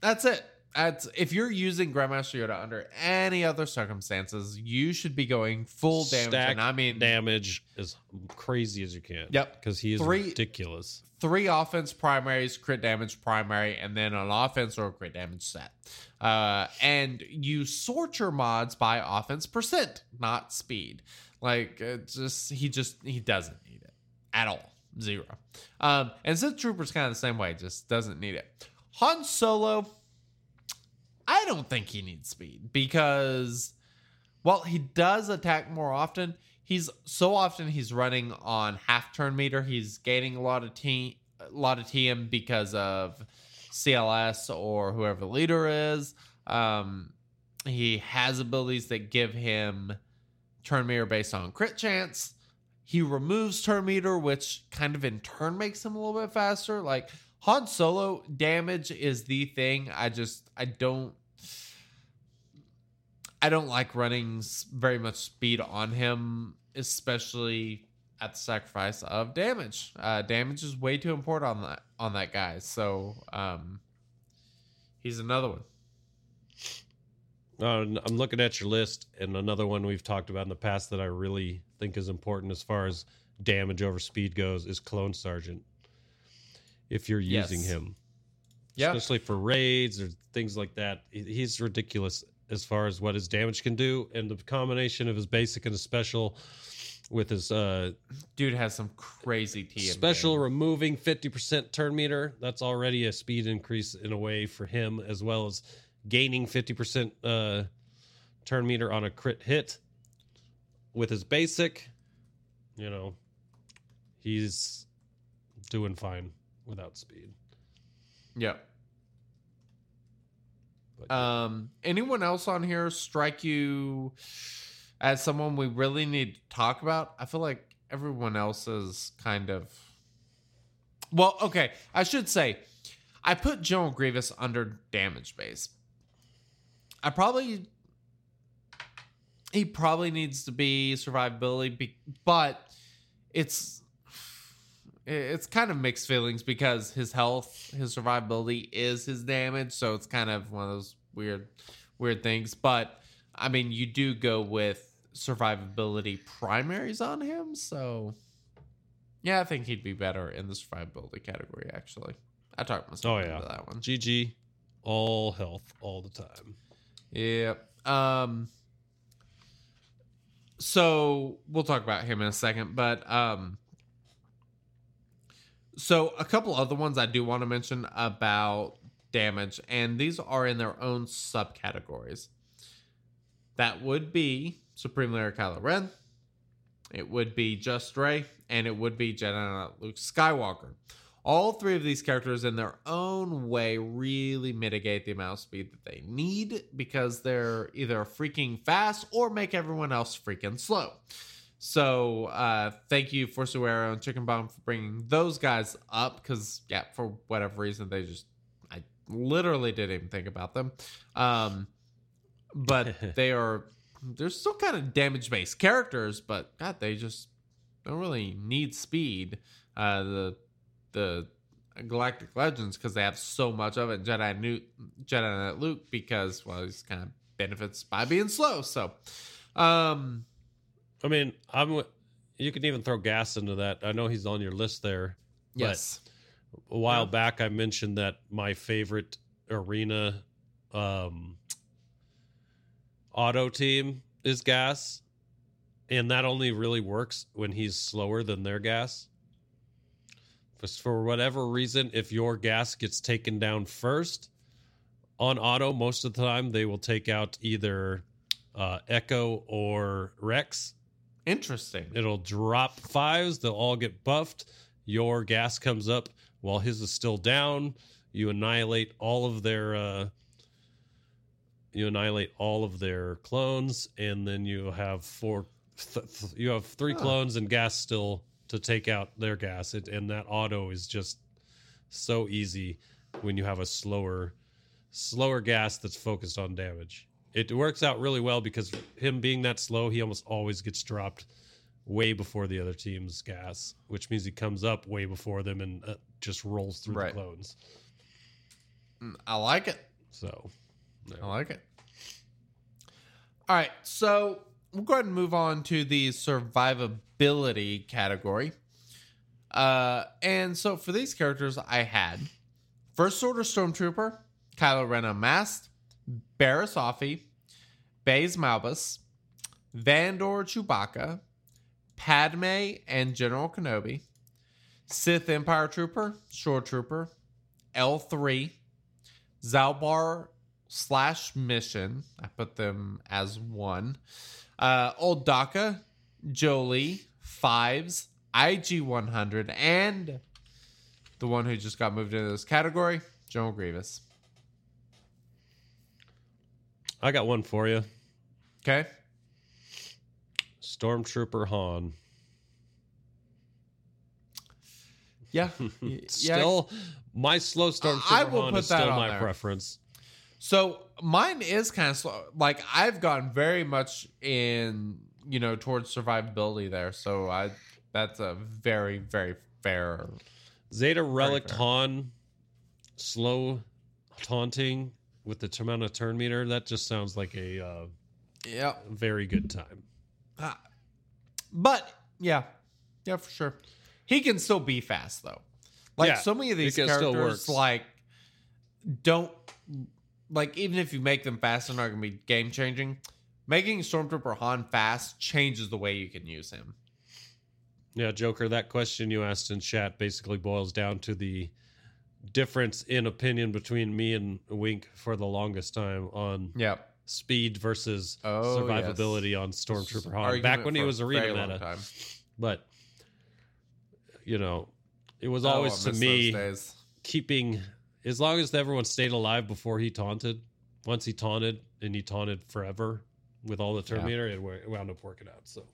That's it. That's if you're using Grandmaster Yoda under any other circumstances, you should be going full damage. Stack and I mean, damage as crazy as you can. Yep. Because he is Three- ridiculous. three offense primaries, crit damage primary, and then an offense or a crit damage set. Uh, and you sort your mods by offense percent, not speed. Like just he just he doesn't need it at all, zero. Um, and Sith Trooper's kind of the same way, just doesn't need it. Han Solo, I don't think he needs speed because while he does attack more often, he's so often he's running on half turn meter. He's gaining a lot of T, a lot of TM because of CLS or whoever the leader is. Um, he has abilities that give him turn meter based on crit chance. He removes turn meter, which kind of in turn makes him a little bit faster. Like Han Solo damage is the thing. I just I don't I don't like running very much speed on him, especially at the sacrifice of damage. Uh, damage is way too important on that on that guy. So um, he's another one. Uh, I'm looking at your list, and another one we've talked about in the past that I really think is important as far as damage over speed goes is Clone Sergeant. If you're using Yes. him, Yeah, especially for raids or things like that, he's ridiculous as far as what his damage can do, and the combination of his basic and his special with his uh, dude has some crazy TM. special game. removing 50% turn meter that's already a speed increase in a way for him as well as gaining 50% uh, turn meter on a crit hit with his basic you know he's doing fine without speed Yep. But, Um, anyone else on here strike you as someone we really need to talk about? I feel like everyone else is kind of. Well, okay, I should say, I put General Grievous under damage base. I probably. He probably needs to be survivability, but it's it's kind of mixed feelings because his health, his survivability is his damage, so it's kind of one of those weird, weird things. But I mean, you do go with survivability primaries on him, so yeah, I think he'd be better in the survivability category. Actually, I talked myself Oh, yeah. into that one. GG, all health all the time. Yeah. Um so we'll talk about him in a second, but um so a couple other ones I do want to mention about damage, and these are in their own subcategories. That would be Supreme Leader Kylo Ren, it would be Just Rey, and it would be Jedi Luke Skywalker. All three of these characters, in their own way, really mitigate the amount of speed that they need because they're either freaking fast or make everyone else freaking slow. So, uh, thank you, for Arrow and Chicken Bomb, for bringing those guys up because, yeah, for whatever reason, they just, I literally didn't even think about them. Um, but *laughs* they are, they're still kind of damage based characters, but God, they just don't really need speed. Uh, the the Galactic Legends because they have so much of it. Jedi Newt, Jedi Knight Luke because well, he's kind of benefits by being slow. So, um, I mean, I'm. You can even throw GAS into that. I know he's on your list there. yes, a while Yeah. back I mentioned that my favorite arena um auto team is GAS and that only really works when he's slower than their GAS. Just for whatever reason if your GAS gets taken down first on auto most of the time they will take out either uh, Echo or Rex interesting. It'll drop Fives. They'll all get buffed. Your GAS comes up while his is still down. You annihilate all of their. Uh, you annihilate all of their clones, and then you have four. Th- th- you have three clones and GAS still to take out their GAS. It, and that auto is just so easy when you have a slower, slower GAS that's focused on damage. It works out really well because him being that slow, he almost always gets dropped way before the other team's GAS, which means he comes up way before them and uh, just rolls through Right. the clones. Mm, I like it. So. I like it. All right, so we'll go ahead and move on to the survivability category. Uh, and so for these characters, I had First Order Stormtrooper, Kylo Ren Unmasked, Barriss Offee, Baze Malbus, Vandor Chewbacca, Padme and General Kenobi, Sith Empire Trooper, Shore Trooper, L3, Zaalbar slash Mission. I put them as one. Uh, Old Daka, Jolee, Fives, IG 100, and the one who just got moved into this category, General Grievous. I got one for you. Okay. Stormtrooper Han. Yeah. *laughs* Still, my slow Stormtrooper I will Han put is that still my there. preference. So mine is kind of slow. Like I've gone very much in, you know, towards survivability there. So I, that's a very, very fair. Zeta Relic. Han, slow taunting with the amount of turn meter. That just sounds like a uh, Yeah. very good time. Ah. But yeah, yeah, for sure. He can still be fast though. Like Yeah, so many of these characters, like don't like even if you make them fast, they're not going to be game changing. Making Stormtrooper Han fast changes the way you can use him. Yeah, Joker, that question you asked in chat basically boils down to the difference in opinion between me and Wink for the longest time on speed versus Oh, survivability on Stormtrooper Han. Back when he was a arena meta. time. But you know, it was Oh, always to me keeping as long as everyone stayed alive before he taunted, once he taunted and he taunted forever with all the turn meter, Yeah. it wound up working out. So,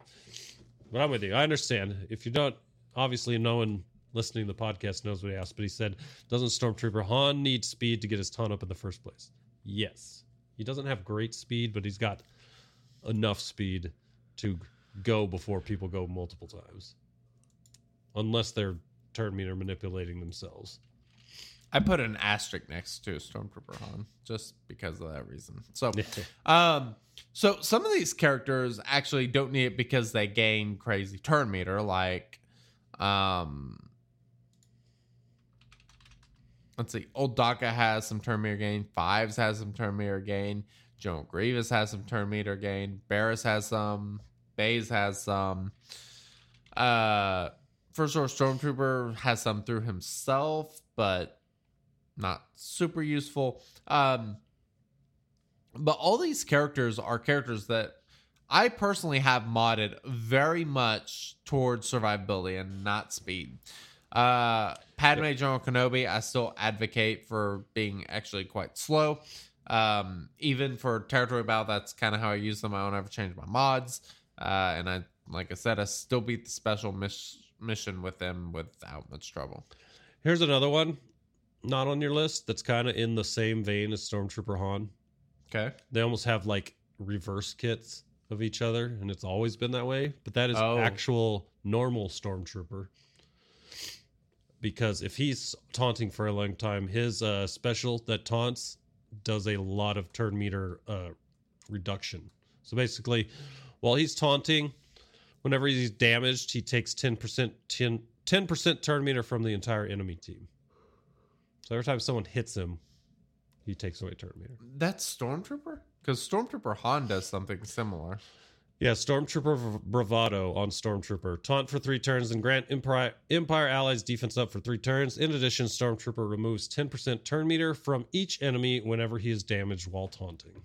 but I'm with you. I understand if you don't. Obviously, no one listening to the podcast knows what he asked, but he said, "Doesn't Stormtrooper Han need speed to get his taunt up in the first place?" Yes, he doesn't have great speed, but he's got enough speed to go before people go multiple times, unless they're turn meter manipulating themselves. I put an asterisk next to Stormtrooper Han just because of that reason. So, *laughs* um, so some of these characters actually don't need it because they gain crazy turn meter, like, um, let's see, Old Daka has some turn meter gain, Fives has some turn meter gain, General Grievous has some turn meter gain, Barriss has some, Baze has some, uh, First Order Stormtrooper has some through himself, but not super useful. Um, but all these characters are characters that I personally have modded very much towards survivability and not speed. Uh, Padme General Kenobi, I still advocate for being actually quite slow. Um, even for territory battle, that's kind of how I use them. I don't ever change my mods. Uh, and I, like I said, I still beat the special miss- mission with them without much trouble. Here's another one, not on your list. That's kind of in the same vein as Stormtrooper Han. Okay. They almost have like reverse kits of each other, and it's always been that way. But that is Oh. actual normal Stormtrooper. Because if he's taunting for a long time, his uh, special that taunts does a lot of turn meter uh, reduction. So basically, while he's taunting, whenever he's damaged, he takes 10%, 10, 10% turn meter from the entire enemy team. So every time someone hits him, he takes away turn meter. That's Stormtrooper? Because Stormtrooper Han does something similar. Yeah, Stormtrooper Bravado on Stormtrooper. Taunt for three turns and grant Empire, Empire allies defense up for three turns. In addition, Stormtrooper removes 10% turn meter from each enemy whenever he is damaged while taunting.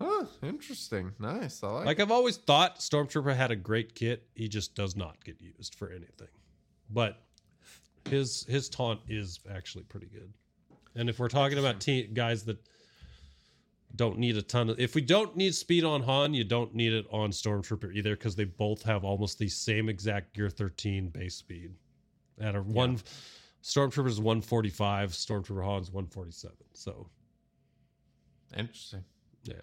Huh, interesting. Nice. I like, Like I've always thought Stormtrooper had a great kit. He just does not get used for anything. But his his taunt is actually pretty good. And if we're talking about te- guys that don't need a ton of if we don't need speed on Han, you don't need it on Stormtrooper either because they both have almost the same exact Gear 13 base speed. At a one Stormtrooper is 145, Stormtrooper Han's 147. So Interesting. yeah.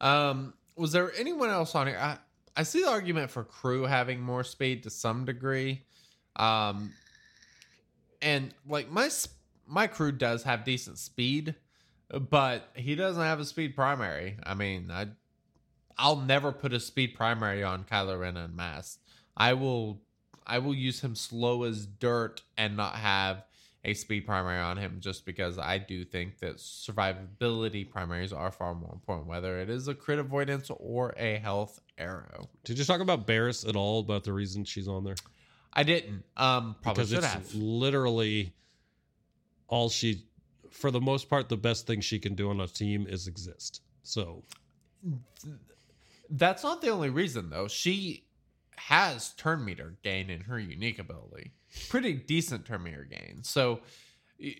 Um, was there anyone else on here? I, I see the argument for KRU having more speed to some degree. Um, and like my my KRU does have decent speed, but he doesn't have a speed primary. I mean, I I'll never put a speed primary on Kylo Ren Unmasked. I will I will use him slow as dirt and not have a speed primary on him just because I do think that survivability primaries are far more important, whether it is a crit avoidance or a health arrow. Did you talk about Barriss at all about the reason she's on there? I didn't. Um, probably because should it's have. literally all she for the most part the best thing she can do on a team is exist so That's not the only reason though. She has turn meter gain in her unique ability. Pretty decent turn meter gain. So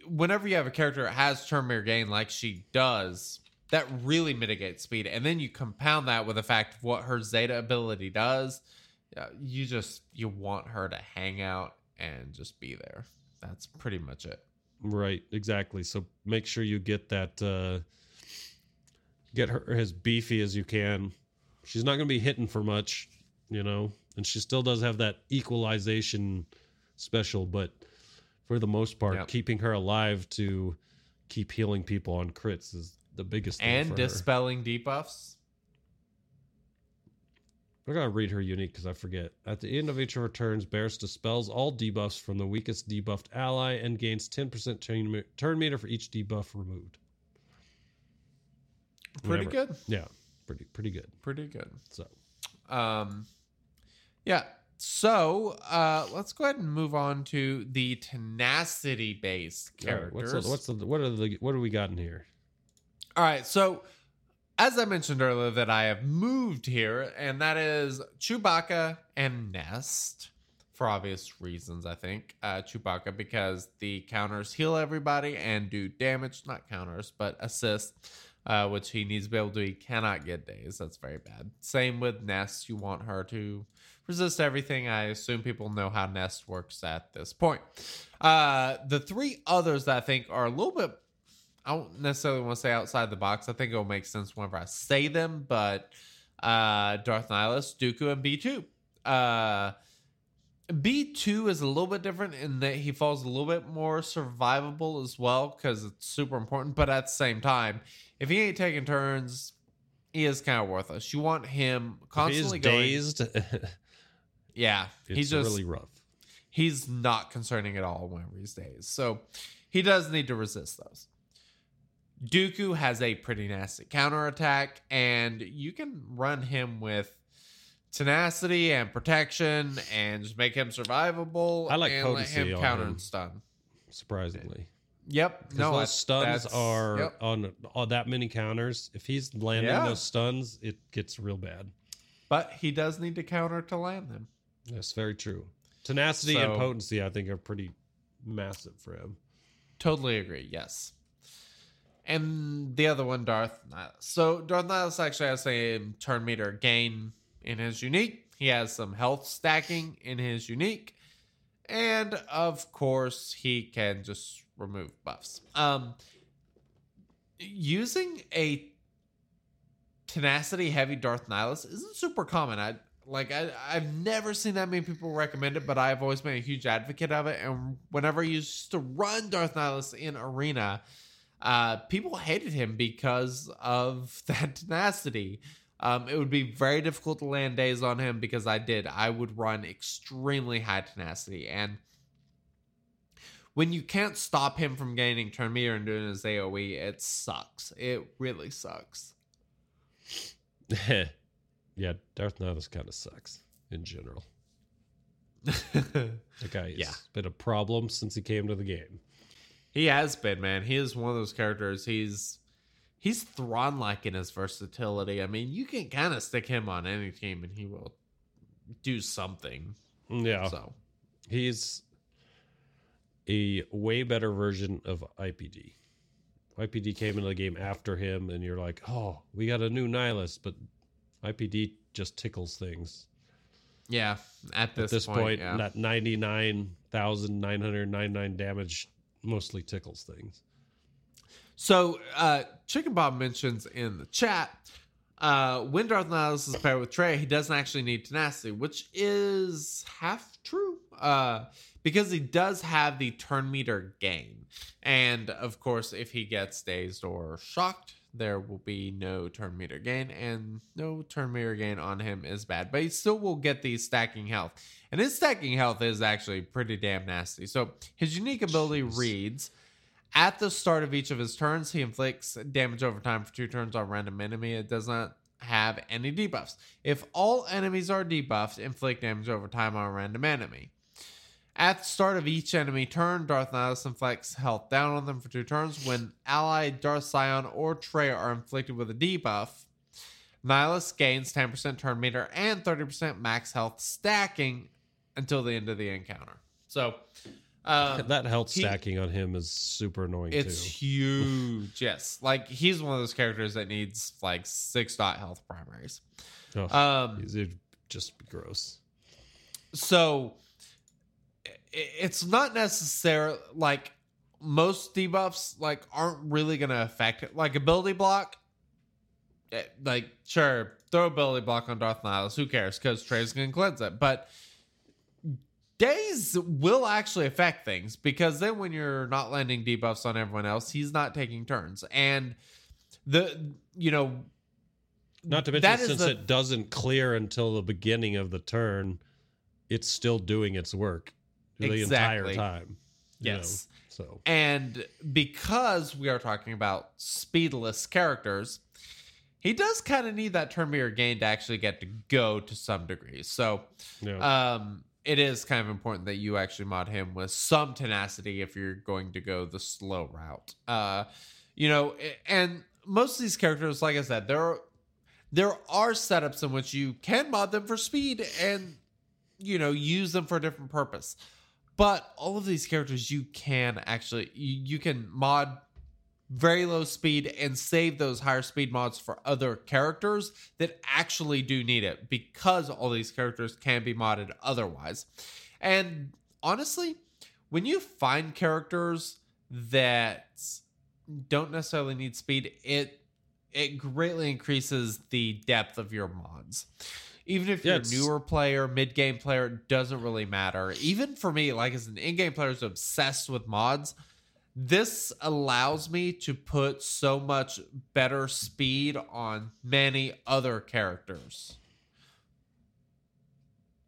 whenever you have a character that has turn meter gain like she does, that really mitigates speed. And then you compound that with the fact of what her Zeta ability does. You just you want her to hang out and just be there. That's pretty much it. Right exactly so make sure you get that uh get her as beefy as you can she's not going to be hitting for much you know and she still does have that equalization special but for the most part Yep. keeping her alive to keep healing people on crits is the biggest thing And for her. dispelling debuffs. I gotta read her unique because I forget. At the end of each of her turns, Barriss dispels all debuffs from the weakest debuffed ally and gains 10% turn, turn meter for each debuff removed. Pretty Whatever. good. Yeah, pretty pretty good. Pretty good. So Um, yeah. So uh, let's go ahead and move on to the tenacity based all right, characters. what's the, what's the what are the what do we got in here? All right. So as I mentioned earlier, that I have moved here, and that is Chewbacca and Nest for obvious reasons. I think uh, Chewbacca because the counters heal everybody and do damage, not counters, but assist. uh, which he needs to be able to do. He cannot get daze. That's very bad. Same with Nest. You want her to resist everything. I assume people know how Nest works at this point. Uh, the three others that I think are a little bit, I don't necessarily want to say outside the box. I think it'll make sense whenever I say them, but uh, Darth Nihilus, Dooku, and B2. Uh, B2 is a little bit different in that he falls a little bit more survivable as well because it's super important. But at the same time, if he ain't taking turns, he is kind of worthless. You want him constantly if he's going. dazed. *laughs* Yeah, he's just really rough. he's not concerning at all whenever he's dazed. So he does need to resist those. Dooku has a pretty nasty counterattack, and you can run him with tenacity and protection and just make him survivable. I like and let potency him on counter him. and stun. Surprisingly, Yep. No, those stuns are yep. on, on that many counters. If he's landing Yeah. those stuns, it gets real bad. But he does need to counter to land them. That's very true. Tenacity and potency, I think, are pretty massive for him. Totally agree. Yes. And the other one, Darth Nihilus. So Darth Nihilus actually has a turn meter gain in his unique. He has some health stacking in his unique, and of course, he can just remove buffs. Um, using a tenacity heavy Darth Nihilus isn't super common. I like I I've never seen that many people recommend it, but I've always been a huge advocate of it. And whenever I used to run Darth Nihilus in arena, uh, people hated him because of *laughs* that tenacity. Um, it would be very difficult to land daze on him because I did. I would run extremely high tenacity, and when you can't stop him from gaining turn meter and doing his AOE, it sucks. It really sucks. *laughs* yeah, Darth Nihilus kind of sucks in general. *laughs* The guy has Yeah. been a problem since he came to the game. He has been, man. He is one of those characters. He's he's Thrawn like in his versatility. I mean, you can kind of stick him on any team and he will do something. Yeah, So he's a way better version of IPD. IPD came into the game after him, and you're like, oh, we got a new Nihilus, but IPD just tickles things. yeah, at this, At this point, point, yeah. that 99,999 damage mostly tickles things. So, uh, Chicken Bob mentions in the chat uh, when Darth Nihilus is paired with Traya, he doesn't actually need tenacity, which is half true uh, because he does have the turn meter gain. And of course, if he gets dazed or shocked, there will be no turn meter gain, and no turn meter gain on him is bad. But he still will get the stacking health. And his stacking health is actually pretty damn nasty. So his unique ability Jeez. reads at the start of each of his turns, he inflicts damage over time for two turns on random enemy. It does not have any debuffs. If all enemies are debuffed, inflict damage over time on a random enemy. At the start of each enemy turn, Darth Nihilus inflicts health down on them for two turns. When allied Darth Scion or Traya are inflicted with a debuff, Nihilus gains 10% turn meter and 30% max health stacking until the end of the encounter. So, um, *laughs* that health he- stacking on him is super annoying it's too. huge. *laughs* yes. Like he's one of those characters that needs like six dot health primaries. Oh, Um it'd just be gross. so it's not necessarily like most debuffs like aren't really gonna affect it. Like ability block, eh, like sure, throw ability block on Darth Nihilus. Who cares? Because Traya's gonna cleanse it. But daze will actually affect things because then when you're not landing debuffs on everyone else, he's not taking turns. And the you know Not to mention, since the- it doesn't clear until the beginning of the turn, it's still doing its work the Exactly. entire time. you know, Yes. so And because we are talking about speedless characters, he does kind of need that turn meter gain to actually get to go to some degree. So yeah. um, it is kind of important that you actually mod him with some tenacity if you're going to go the slow route. Uh, you know, and most of these characters, like I said, there are there are setups in which you can mod them for speed and you know use them for a different purpose. But all of these characters you can actually you, you can mod very low speed and save those higher speed mods for other characters that actually do need it because all these characters can be modded otherwise. And honestly, when you find characters that don't necessarily need speed, it it greatly increases the depth of your mods. Even if Yeah, you're a newer player, mid game player, it doesn't really matter. Even for me, like as an in game player who's obsessed with mods, this allows me to put so much better speed on many other characters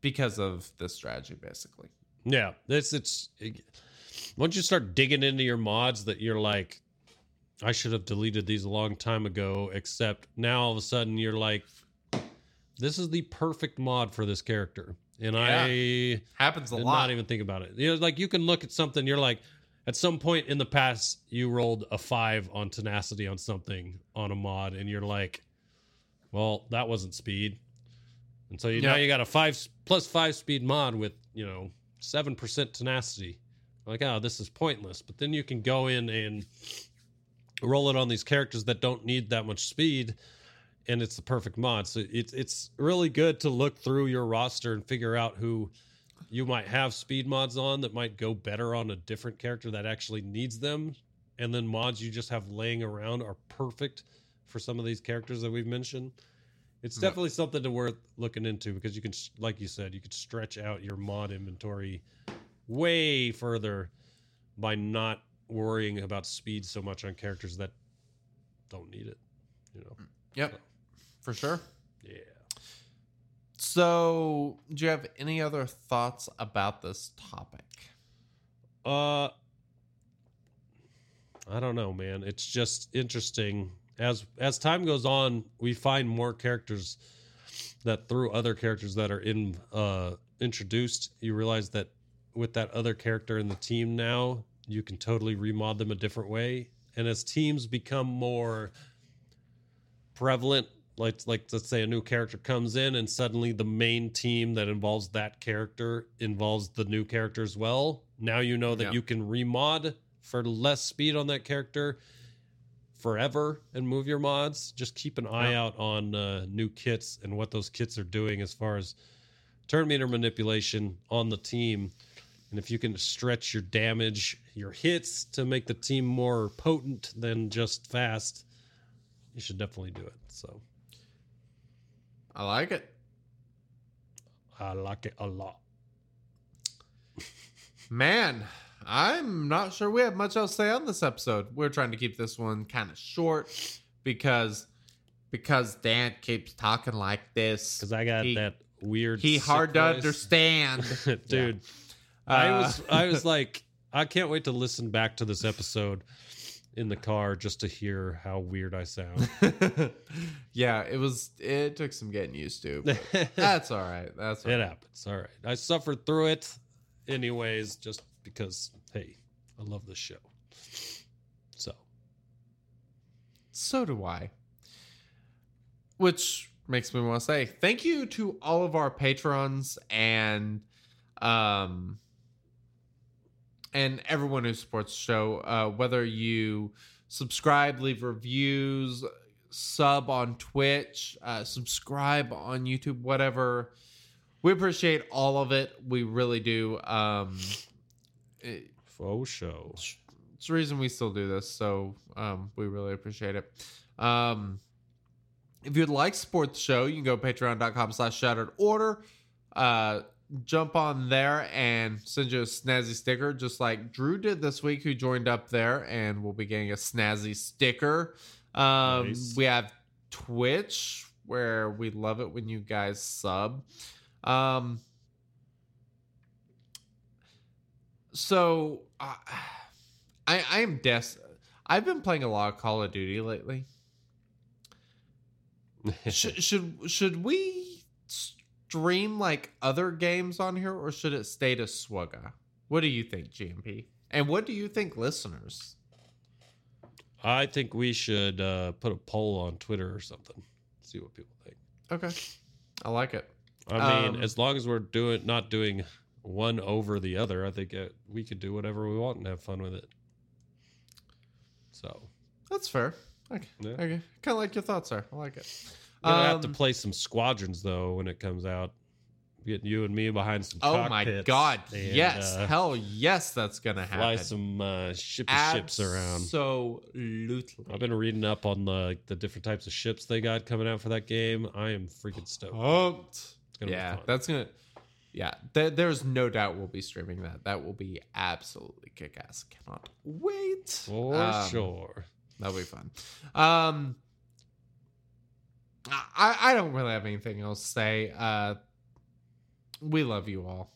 because of this strategy, basically. Yeah, it's it's once you start digging into your mods that you're like, I should have deleted these a long time ago. Except now all of a sudden you're like, this is the perfect mod for this character, and I Happens a did lot. not even think about it. You know, like you can look at something, you're like, at some point in the past, you rolled a five on tenacity on something on a mod, and you're like, well, that wasn't speed, and so you, now you got a five plus five speed mod with you know seven percent tenacity. Like, oh, this is pointless. But then you can go in and roll it on these characters that don't need that much speed, and it's the perfect mod. So it's it's really good to look through your roster and figure out who you might have speed mods on that might go better on a different character that actually needs them, and then mods you just have laying around are perfect for some of these characters that we've mentioned. It's Yeah. definitely something to worth looking into because you can, like you said, you could stretch out your mod inventory way further by not worrying about speed so much on characters that don't need it. You know, Yep, for sure. yeah. So, do you have any other thoughts about this topic? Uh, I don't know, man. It's just interesting as as time goes on. We find more characters that through other characters that are in uh introduced. You realize that with that other character in the team now, you can totally remod them a different way. And as teams become more prevalent, like like let's say a new character comes in and suddenly the main team that involves that character involves the new character as well. Now you know that Yeah. you can remod for less speed on that character forever and move your mods. Just keep an eye Yeah. out on uh, new kits and what those kits are doing as far as turn meter manipulation on the team. And if you can stretch your damage, your hits to make the team more potent than just fast, you should definitely do it. So I like it. I like it a lot. Man, I'm not sure we have much else to say on this episode. We're trying to keep this one kind of short because because Dan keeps talking like this. Because I got He- that weird. He hard to understand. *laughs* dude. Uh, I was I was *laughs* like, I can't wait to listen back to this episode in the car just to hear how weird I sound. *laughs* yeah, it was. It took some getting used to. but *laughs* That's all right. That's all It right. happens. All right. I suffered through it anyways, just because, hey, I love this show. So, So do I. Which makes me want to say thank you to all of our patrons and um and everyone who supports the show. Uh, whether you subscribe, leave reviews, sub on Twitch, uh, subscribe on YouTube, whatever. We appreciate all of it. We really do. Um, it- faux show. it's the reason we still do this so um, we really appreciate it um, if you'd like to support the show you can go patreon.com slash shattered order uh, jump on there and send you a snazzy sticker just like drew did this week who joined up there and we'll be getting a snazzy sticker um, Nice. we have twitch where we love it when you guys sub um, so uh, I I am des. I've been playing a lot of Call of Duty lately. *laughs* should should should we stream like other games on here, or should it stay to SWGOH? What do you think, GMP? And what do you think, listeners? I think we should uh, put a poll on Twitter or something. See what people think. Okay, I like it. I mean, Um, as long as we're doing not doing one over the other, I think uh, we could do whatever we want and have fun with it. So That's fair. Okay. Yeah. Okay. Kind of like your thoughts there. I like it. I'm gonna have to Um, play some squadrons though when it comes out. Getting you and me behind some. Oh my god. and, yes. uh, Hell yes, that's gonna fly happen. some uh, ship ships around. Absolutely. I've been reading up on the the different types of ships they got coming out for that game. I am freaking stoked. pumped. It's gonna be Yeah, fun. that's gonna. Yeah, there, there's no doubt we'll be streaming that. That will be absolutely kick ass. Cannot wait. for Um, sure. That'll be fun. Um, I I don't really have anything else to say. Uh, we love you all.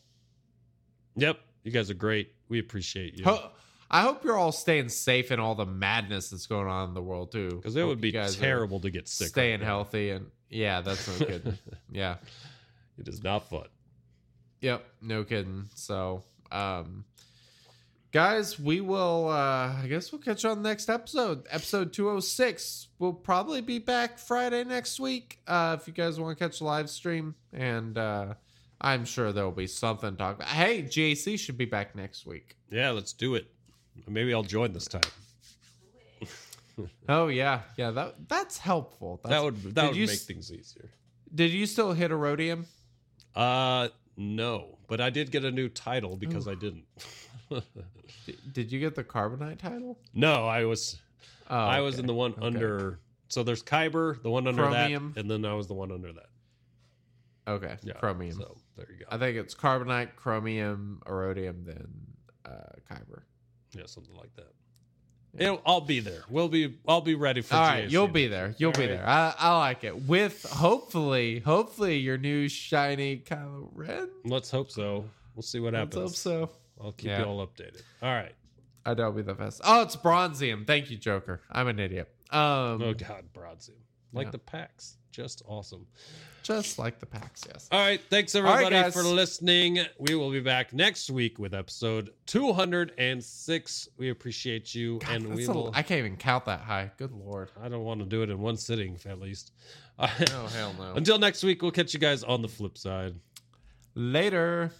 Yep, you guys are great. We appreciate you. Ho- I hope you're all staying safe in all the madness that's going on in the world too. Because it Hope would be terrible to get sick. staying now. healthy and yeah, that's no good. *laughs* yeah. It is not fun. Yep, no kidding. So, um guys, we will uh I guess we'll catch you on the next episode. Episode 206. We'll probably be back Friday next week. Uh if you guys want to catch the live stream and uh I'm sure there'll be something to talk about. Hey, JC should be back next week. Yeah, let's do it. Maybe I'll join this time. Oh yeah. Yeah, that that's helpful. That's, that would that would make s- things easier. Did you still hit Aurodium? Uh no, but I did get a new title because I didn't. *laughs* Did you get the Carbonite title? no, I was Oh, I was okay. in the one Okay. under. So there's Kyber, the one under Chromium. that, and then I was the one under that. Okay, Yeah, Chromium. So there you go. I think it's Carbonite, Chromium, Aurodium, then uh, Kyber. yeah, something like that. It'll, I'll be there. We'll be. I'll be ready for. All right, you'll be there. You'll All be right. there. I, I like it. With hopefully, hopefully your new shiny Kylo Ren. Let's hope so. We'll see what happens. Let's hope so. I'll keep Yeah. you all updated. All right. I know it'll be the best. Oh, it's Bronzium. Thank you, Joker. I'm an idiot. Um, Oh God, Bronzium. Like Yeah. the packs. Just awesome. just like the packs. Yes. All right. Thanks everybody guys. for listening. We will be back next week with episode 206. We appreciate you. God, and we will. I can't even count that high. Good lord. I don't want to do it in one sitting at least. Oh hell no. *laughs* Until next week, we'll catch you guys on the flip side. Later.